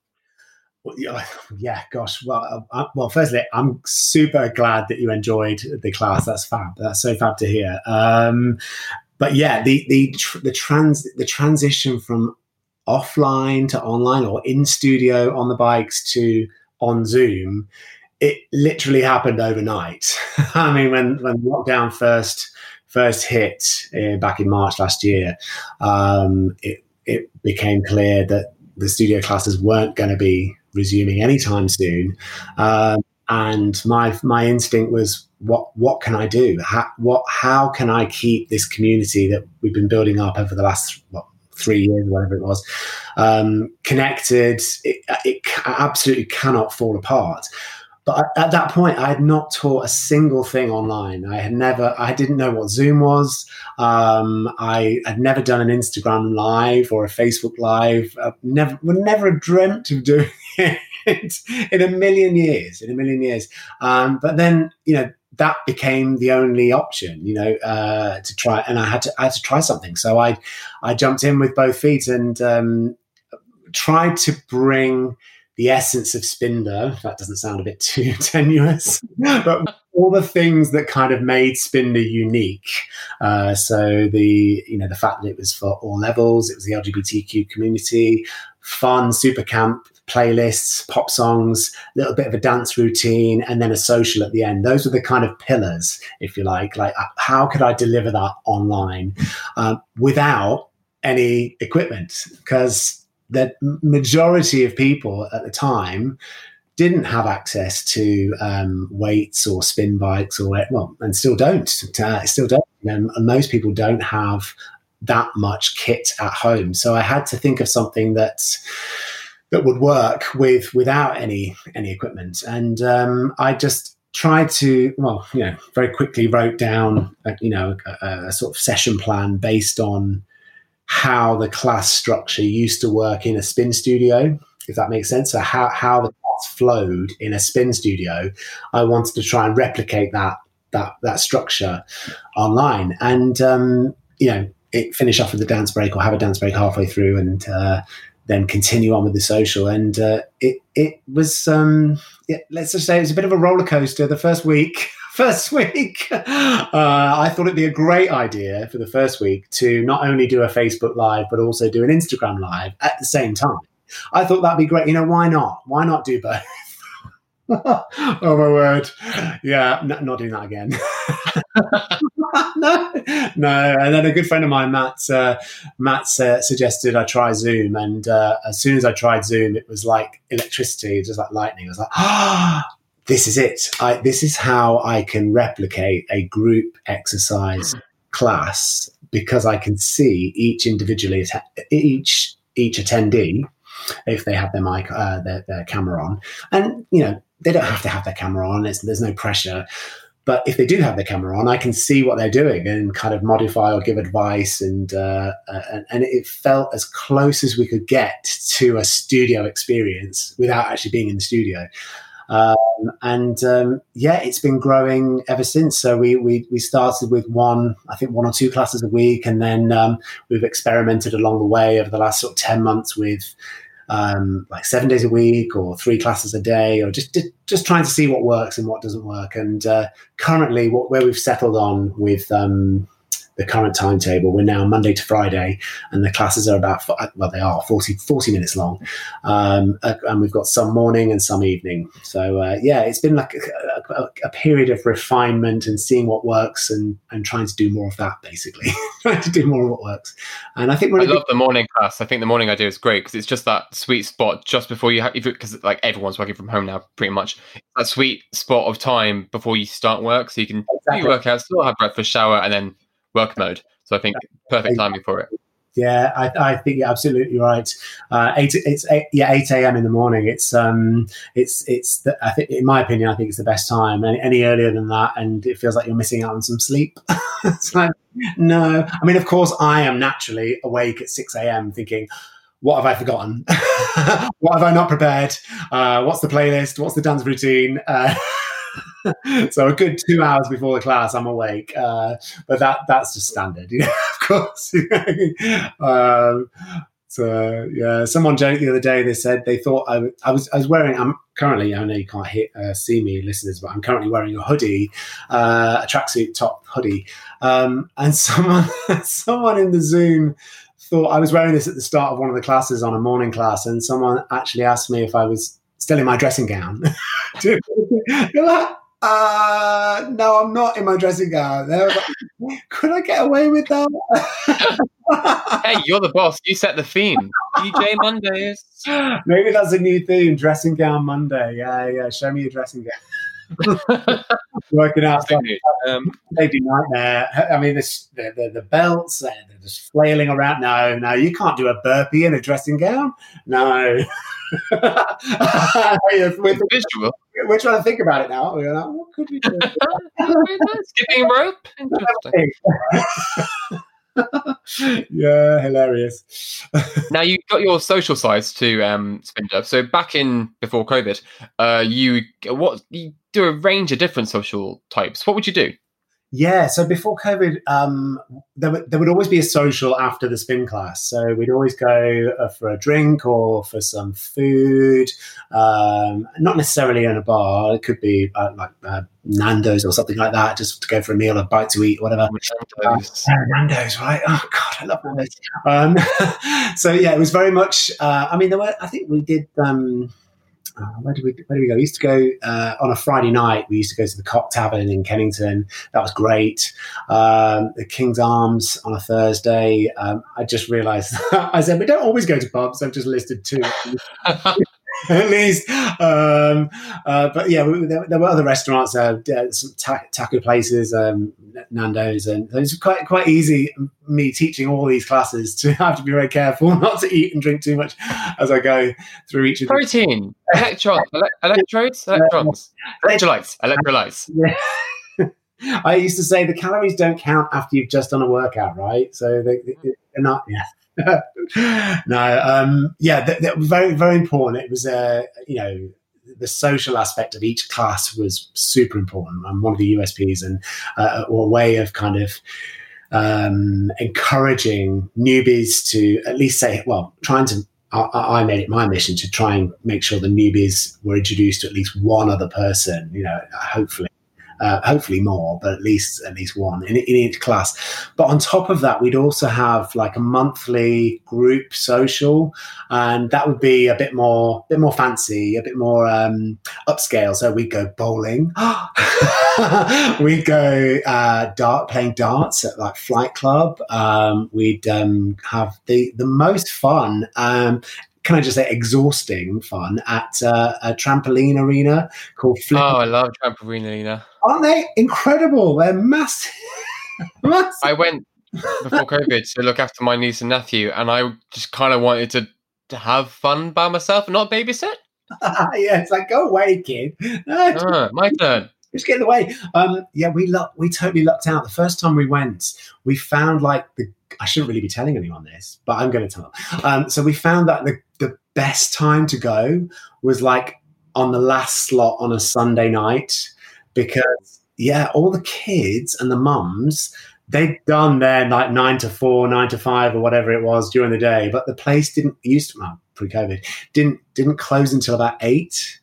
Yeah, yeah, gosh. Well, uh, well. Firstly, I'm super glad that you enjoyed the class. That's fab. That's so fab to hear. Um, but yeah, the the the trans the transition from offline to online or in studio on the bikes to on Zoom, it literally happened overnight. I mean, when when lockdown first first hit uh, back in March last year, um, it, it became clear that the studio classes weren't going to be resuming anytime soon. Um, and my my instinct was, what what can I do? How, what how can I keep this community that we've been building up over the last what, three years, whatever it was, um, connected? It, it absolutely cannot fall apart. But at that point, I had not taught a single thing online. I had never, I didn't know what Zoom was. Um, I had never done an Instagram live or a Facebook live. I never, would never have dreamt of doing it in a million years. In a million years. Um, but then, you know, that became the only option, you know, uh, to try. And I had to, I had to try something. So I, I jumped in with both feet and um, tried to bring the essence of Spinder. That doesn't sound a bit too tenuous, but all the things that kind of made Spinder unique. Uh, so the you know the fact that it was for all levels, it was the LGBTQ community, fun, super camp playlists, pop songs, a little bit of a dance routine, and then a social at the end. Those were the kind of pillars, if you like. Like, uh, how could I deliver that online uh, without any equipment? Because the majority of people at the time didn't have access to um, weights or spin bikes or well, and still don't. Uh, still don't. And, most people don't have that much kit at home. So I had to think of something that's that would work with without any any equipment. And um, I just tried to well, you know, very quickly wrote down a, you know a, a sort of session plan based on how the class structure used to work in a spin studio, if that makes sense. So how how the class flowed in a spin studio, I wanted to try and replicate that that that structure online, and um, you know, it, finish off with a dance break or have a dance break halfway through, and uh, then continue on with the social. And uh, it it was um, yeah, let's just say it was a bit of a roller coaster the first week. First week, uh, I thought it'd be a great idea for the first week to not only do a Facebook Live but also do an Instagram Live at the same time. I thought that'd be great. You know, why not? Why not do both? oh my word! Yeah, n- not doing that again. no, no. And then a good friend of mine, Matt, uh, Matt uh, suggested I try Zoom, and uh, as soon as I tried Zoom, it was like electricity, just like lightning. I was like, ah. this is it. I, this is how I can replicate a group exercise class because I can see each individually, each each attendee, if they have their mic, uh, their, their camera on, and you know they don't have to have their camera on. It's, there's no pressure. But if they do have their camera on, I can see what they're doing and kind of modify or give advice. And uh, and, and it felt as close as we could get to a studio experience without actually being in the studio. Um, and um, yeah, it's been growing ever since. So we, we we started with one, I think one or two classes a week, and then um, we've experimented along the way over the last sort of ten months with um, like seven days a week or three classes a day, or just just trying to see what works and what doesn't work. And uh, currently, what where we've settled on with um, the current timetable. We're now Monday to Friday, and the classes are about well, they are 40, 40 minutes long, um, and we've got some morning and some evening. So uh, yeah, it's been like a, a, a, period of refinement and seeing what works and and trying to do more of that. Basically, trying to do more of what works. And I think I love the morning class. I think the morning idea is great because it's just that sweet spot just before you have because like everyone's working from home now, pretty much. That sweet spot of time before you start work, so you can exactly. work out, still have breakfast, shower, and then work mode. So I think perfect timing for it. Yeah, I, I think you're absolutely right. Uh, eight, it's eight, yeah, eight a.m. in the morning. It's um, it's it's. The, I think, in my opinion, I think it's the best time. Any, any earlier than that, and it feels like you're missing out on some sleep. like, no, I mean, of course, I am naturally awake at six a.m. thinking, what have I forgotten? what have I not prepared? Uh, what's the playlist? What's the dance routine? Uh, so a good two hours before the class, I'm awake. Uh, but that that's just standard, you know, of course. um, so yeah, someone joked the other day. They said they thought I, was I was wearing. I'm currently. I know you can't hit, uh, see me, listeners, but I'm currently wearing a hoodie, uh, a tracksuit top hoodie. Um, and someone someone in the Zoom thought I was wearing this at the start of one of the classes on a morning class, and someone actually asked me if I was still in my dressing gown. Uh, no, I'm not in my dressing gown. Like, Could I get away with that? hey, you're the boss. You set the theme. DJ Mondays. Maybe that's a new theme. Dressing gown Monday. Yeah, yeah. Show me your dressing gown. Working out. Um, they do nightmare. I mean, this, the, the, the belts, they're just flailing around. No, no, you can't do a burpee in a dressing gown. No. with, visual. We're trying to think about it now. We're like, what could we do? Skipping rope. yeah, hilarious. now you've got your social sides to um, Spinder. So back in before COVID, uh, you what you do a range of different social types. What would you do? Yeah, so before COVID, um, there, would, there would always be a social after the spin class. So we'd always go uh, for a drink or for some food, um, not necessarily in a bar. It could be uh, like uh, Nando's or something like that, just to go for a meal, a bite to eat, whatever. Nando's. Uh, Nando's, right? Oh God, I love Nando's. Um, so yeah, it was very much. Uh, I mean, there were. I think we did. Um, uh, where did we where did we go? We used to go uh, on a Friday night. We used to go to the Cock Tavern in Kennington. That was great. Um, the King's Arms on a Thursday. Um, I just realised I said we don't always go to pubs. I've just listed two. at least. Um, uh, but yeah, we, there, there, were other restaurants, uh, some ta- taco places, um, Nando's, and it was quite quite easy. Me teaching all these classes to have to be very careful not to eat and drink too much as I go through each of the protein, electrons, ele- electrodes, electrons, electrolytes, electrolytes. Yeah. I used to say the calories don't count after you've just done a workout, right? So they, are not. Yeah. no, um, yeah, very, very important. It was, uh, you know, the social aspect of each class was super important and one of the USPs and uh, a way of kind of um, encouraging newbies to at least say, well, trying to. I made it my mission to try and make sure the newbies were introduced to at least one other person, you know, hopefully uh, hopefully more, but at least at least one in, in each class. But on top of that, we'd also have like a monthly group social, and that would be a bit more, bit more fancy, a bit more um, upscale. So we'd go bowling, we'd go uh, dart playing darts at like Flight Club. Um, we'd um, have the the most fun um, can I just say, exhausting fun at uh, a trampoline arena called Flip. Oh, I love trampoline arena. Aren't they incredible? They're massive. massive. I went before COVID to look after my niece and nephew, and I just kind of wanted to, to have fun by myself and not babysit. yeah, it's like, go away, kid. ah, my turn. Just get away. Um, yeah, we luck, we totally lucked out. The first time we went, we found like the I shouldn't really be telling anyone this, but I'm going to tell. Um, so we found that the the best time to go was like on the last slot on a Sunday night because yeah, all the kids and the mums they'd done their like nine to four, nine to five, or whatever it was during the day, but the place didn't used to well, pre-COVID didn't didn't close until about eight.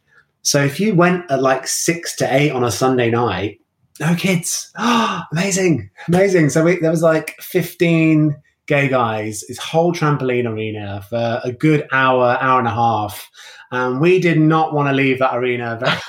So if you went at like six to eight on a Sunday night, no kids. Oh, amazing, amazing. So we, there was like fifteen gay guys, this whole trampoline arena for a good hour, hour and a half. And we did not want to leave that arena.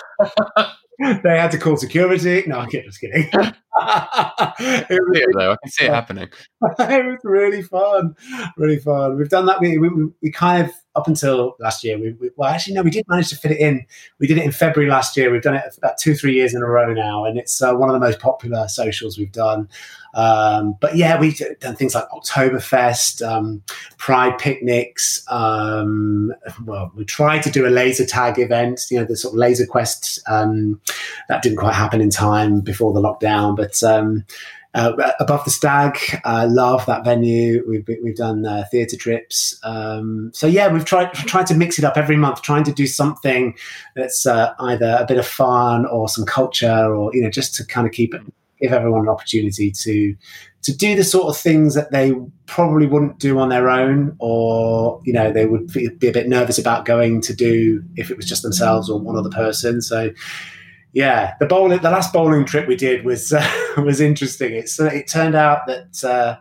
they had to call security. No, I'm just kidding. it was, it, though. I can see it happening. it was really fun, really fun. We've done that. We, we, we kind of up until last year. We, we, well, actually, no, we did manage to fit it in. We did it in February last year. We've done it about two, three years in a row now, and it's uh, one of the most popular socials we've done. Um, but yeah, we've done things like Oktoberfest, um, Pride picnics. Um, well, we tried to do a laser tag event, you know, the sort of laser quest. Um, that didn't quite happen in time before the lockdown, but um, uh, above the stag uh, love that venue. We've, we've done uh, theatre trips. Um, so yeah we've tried tried to mix it up every month trying to do something that's uh, either a bit of fun or some culture or you know just to kind of keep give everyone an opportunity to to do the sort of things that they probably wouldn't do on their own or you know they would be a bit nervous about going to do if it was just themselves or one other person. So yeah the bowling the last bowling trip we did was uh, was interesting it's uh, it turned out that uh,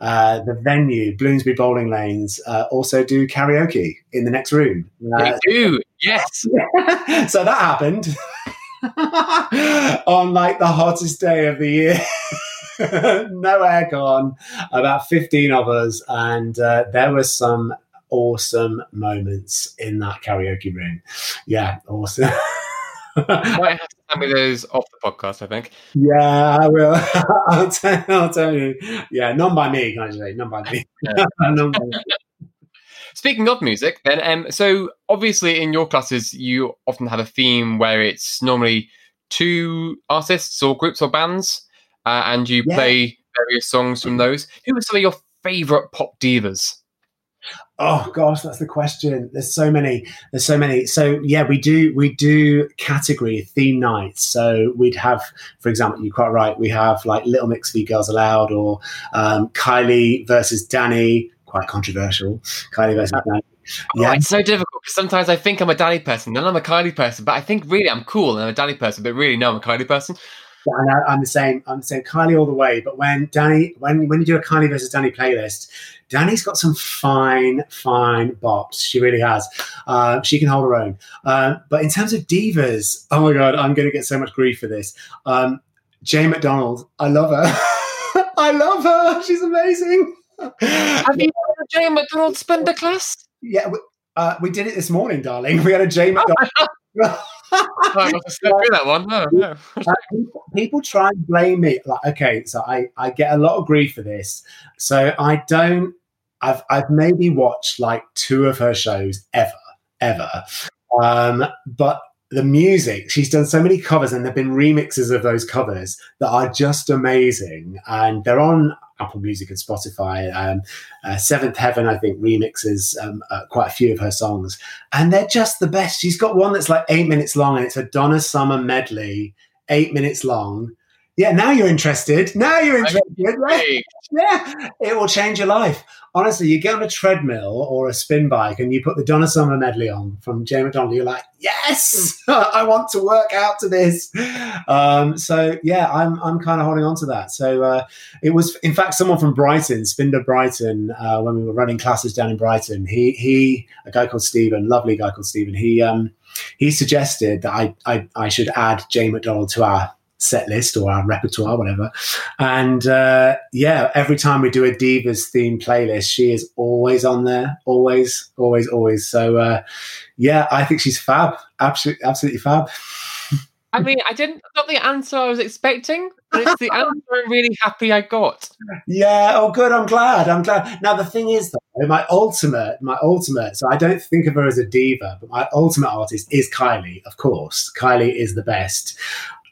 uh, the venue, Bloomsbury Bowling Lanes, uh, also do karaoke in the next room. they do, yes. so that happened. on like the hottest day of the year. no aircon, about 15 of us, and uh, there were some awesome moments in that karaoke room. Yeah, awesome. Might have to send me those off the podcast, I think. Yeah, I will. I'll, tell, I'll tell you. Yeah, none by me, can I say? None by me. Yeah. none by me. Speaking of music, then, um, so obviously in your classes, you often have a theme where it's normally two artists or groups or bands, uh, and you yeah. play various songs from those. Who are some of your favorite pop divas? Oh gosh, that's the question. There's so many. There's so many. So yeah, we do we do category theme nights. So we'd have, for example, you're quite right. We have like Little Mix v Girls Aloud or um, Kylie versus Dannii. Quite controversial. Kylie versus Dannii. Yeah, oh, it's so difficult because sometimes I think I'm a Dannii person, then I'm a Kylie person, but I think really I'm cool and I'm a Dannii person, but really no, I'm a Kylie person. And I, am the same. I'm the same. Kylie all the way. But when Dannii, when when you do a Kylie versus Dannii playlist, Dannii's got some fine, fine bops. She really has. Uh, she can hold her own. Uh, but in terms of divas, oh my god, I'm going to get so much grief for this. Um, Jane McDonald, I love her. I love her. She's amazing. Have you had a Jane McDonald Spinder class? Yeah, we, uh, we did it this morning, darling. We had a Jane McDonald. I must have through that one. No, no. people, people, try and blame me. Like, okay, so I, I get a lot of grief for this. So I don't. I've I've maybe watched like two of her shows ever, ever. Um, but the music, she's done so many covers, and there've been remixes of those covers that are just amazing, and they're on Apple Music and Spotify. Um, uh, Seventh Heaven, I think, remixes um, uh, quite a few of her songs, and they're just the best. She's got one that's like eight minutes long, and it's a Donna Summer medley, eight minutes long. Yeah, now you're interested. Now you're interested. Right? Yeah, it will change your life honestly, you get on a treadmill or a spin bike and you put the Donna Summer medley on from Jane McDonald, you're like, yes, I want to work out to this. Um, so yeah, I'm I'm kind of holding on to that. So uh, it was, in fact, someone from Brighton, Spinder Brighton, uh, when we were running classes down in Brighton. He he, a guy called Stephen, lovely guy called Stephen. He um he suggested that I I, I should add Jane McDonald to our set list or our repertoire, whatever. And uh, yeah, every time we do a Divas theme playlist, she is always on there, always, always, always. So uh, yeah, I think she's fab, absolutely, absolutely fab. I mean, I didn't not the answer I was expecting, but it's the answer I'm really happy I got. Yeah, oh good, I'm glad. I'm glad. Now the thing is though, my ultimate, my ultimate, so I don't think of her as a diva, but my ultimate artist is Kylie, of course. Kylie is the best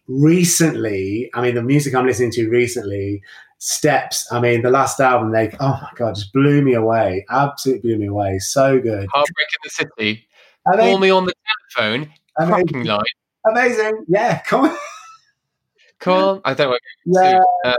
recently, I mean, the music I'm listening to recently, Steps. I mean, the last album, they oh my god, just blew me away. Absolutely blew me away. So good. Heartbreak in the City. Call me on the telephone. Amazing. Line. Amazing. Yeah. Come on. Cool. I don't want yeah. to. Uh,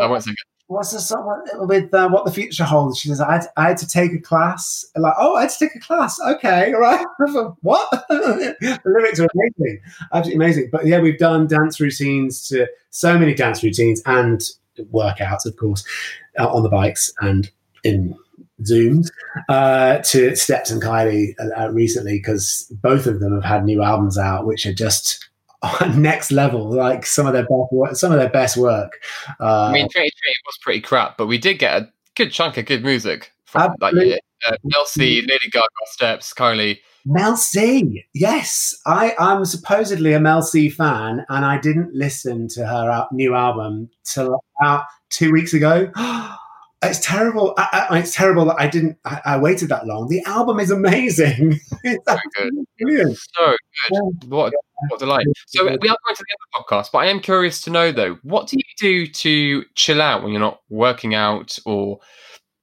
I won't it what's this with uh, what the future holds? She says, I had, I had to take a class. Like, oh, I had to take a class. Okay, all right. what? the lyrics are amazing, absolutely amazing. But yeah, we've done dance routines to so many dance routines and workouts, of course, uh, on the bikes and in Zooms uh, to Steps and Kylie uh, recently because both of them have had new albums out, which are just next level, like some of their best work, some of their best work. Uh, I mean, 2020 was pretty crap, but we did get a good chunk of good music from that year. Uh, Mel C, Lady Gaga, Steps, Kylie. Mel C, yes, I am supposedly a Mel C fan, and I didn't listen to her new album till about two weeks ago. It's terrible. I, I, it's terrible that I didn't. I, I, waited that long. The album is amazing. it's so good. Brilliant. So good. What, what delight. So we are going to the the podcast, but I am curious to know though, what do you do to chill out when you're not working out or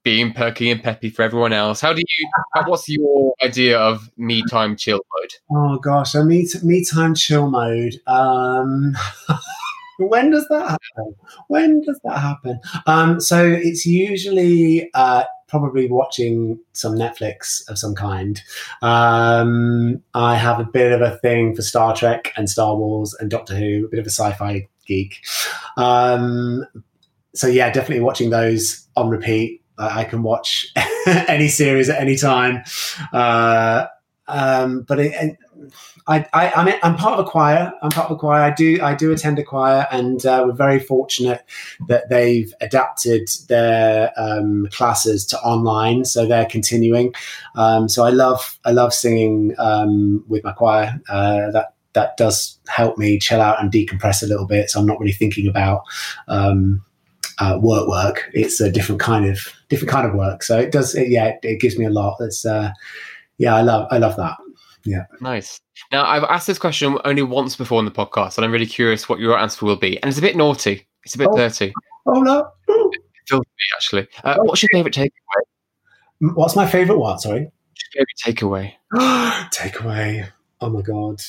being perky and peppy for everyone else? How do you? What's your idea of me time chill mode? Oh gosh, a me me time chill mode. Um, when does that happen? When does that happen? Um, so it's usually uh, probably watching some Netflix of some kind. Um, I have a bit of a thing for Star Trek and Star Wars and Doctor Who, a bit of a sci-fi geek. Um, so yeah, definitely watching those on repeat. I can watch any series at any time. Uh, um, but it, I, I, I'm, I'm part of a choir. I'm part of a choir. I do, I do attend a choir, and uh, we're very fortunate that they've adapted their um, classes to online, so they're continuing. Um, so I love, I love singing um, with my choir. Uh, that that does help me chill out and decompress a little bit. So I'm not really thinking about um, uh, work work. It's a different kind of different kind of work. So it does. It, yeah, it, it gives me a lot. It's uh, yeah, I love I love that. Yeah. Nice. Now, I've asked this question only once before in the podcast, and I'm really curious what your answer will be. And it's a bit naughty. It's a bit oh. dirty. Oh, no. Filthy, actually. Uh, oh, what's your favourite takeaway? What's my favorite one? Sorry. Maybe takeaway. Takeaway. Oh my god.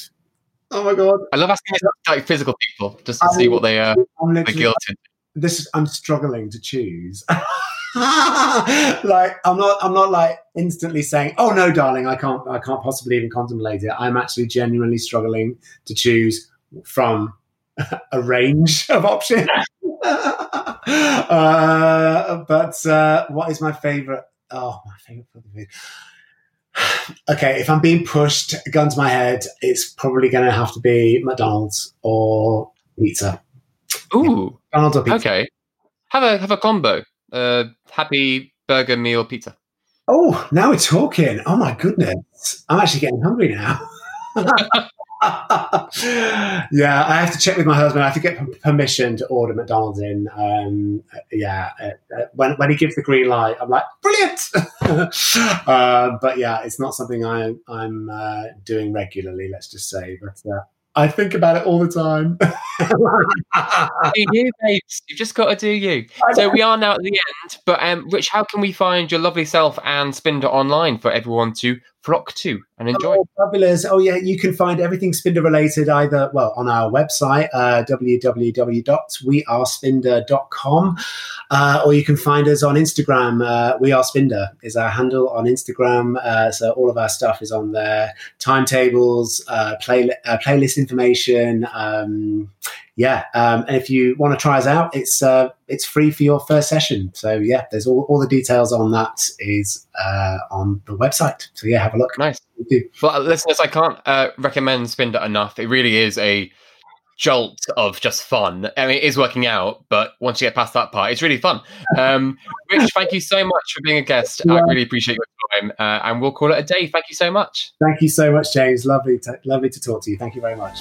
Oh my god. I love asking like physical people just to see what they uh I'm they're literally guilty. this is I'm struggling to choose. like I'm not I'm not like instantly saying, "Oh no, darling, I can't I can't possibly even contemplate it." I'm actually genuinely struggling to choose from a range of options. uh, but uh, what is my favorite? Oh, my favorite food. Okay, if I'm being pushed, gun to my head, it's probably going to have to be McDonald's or pizza. Ooh, McDonald's or pizza. okay. Have a have a combo. Uh, happy burger meal pizza. Oh, now we're talking. Oh my goodness. I'm actually getting hungry now. yeah, I have to check with my husband. I have to get permission to order McDonald's in. Um, yeah, uh, uh, when, when he gives the green light, I'm like, brilliant. uh, but yeah, it's not something I, I'm uh, doing regularly, let's just say. But uh, I think about it all the time. do you, babes. You've just got to do you. So we are now at the end. But um, Rich, how can we find your lovely self and Spinder online for everyone to flock to and enjoy? Oh, fabulous. Oh, yeah. You can find everything Spinder related either, well, on our website, uh, www.wearespinder.com, uh, or you can find us on Instagram. Uh, we are Spinder is our handle on Instagram. Uh, so all of our stuff is on there timetables, uh, play, uh, playlist information. Um, yeah. Um, and if you want to try us out, it's uh, it's free for your first session. So yeah, there's all, all the details on that is uh, on the website. So yeah, have a look. Nice. Thank you. Well, listeners, I can't uh, recommend Spinder enough. It really is a jolt of just fun. I mean, it is working out, but once you get past that part, it's really fun. Um, Rich, thank you so much for being a guest. I really appreciate your time, uh, and we'll call it a day. Thank you so much. Thank you so much, James. Lovely, to, lovely to talk to you. Thank you very much.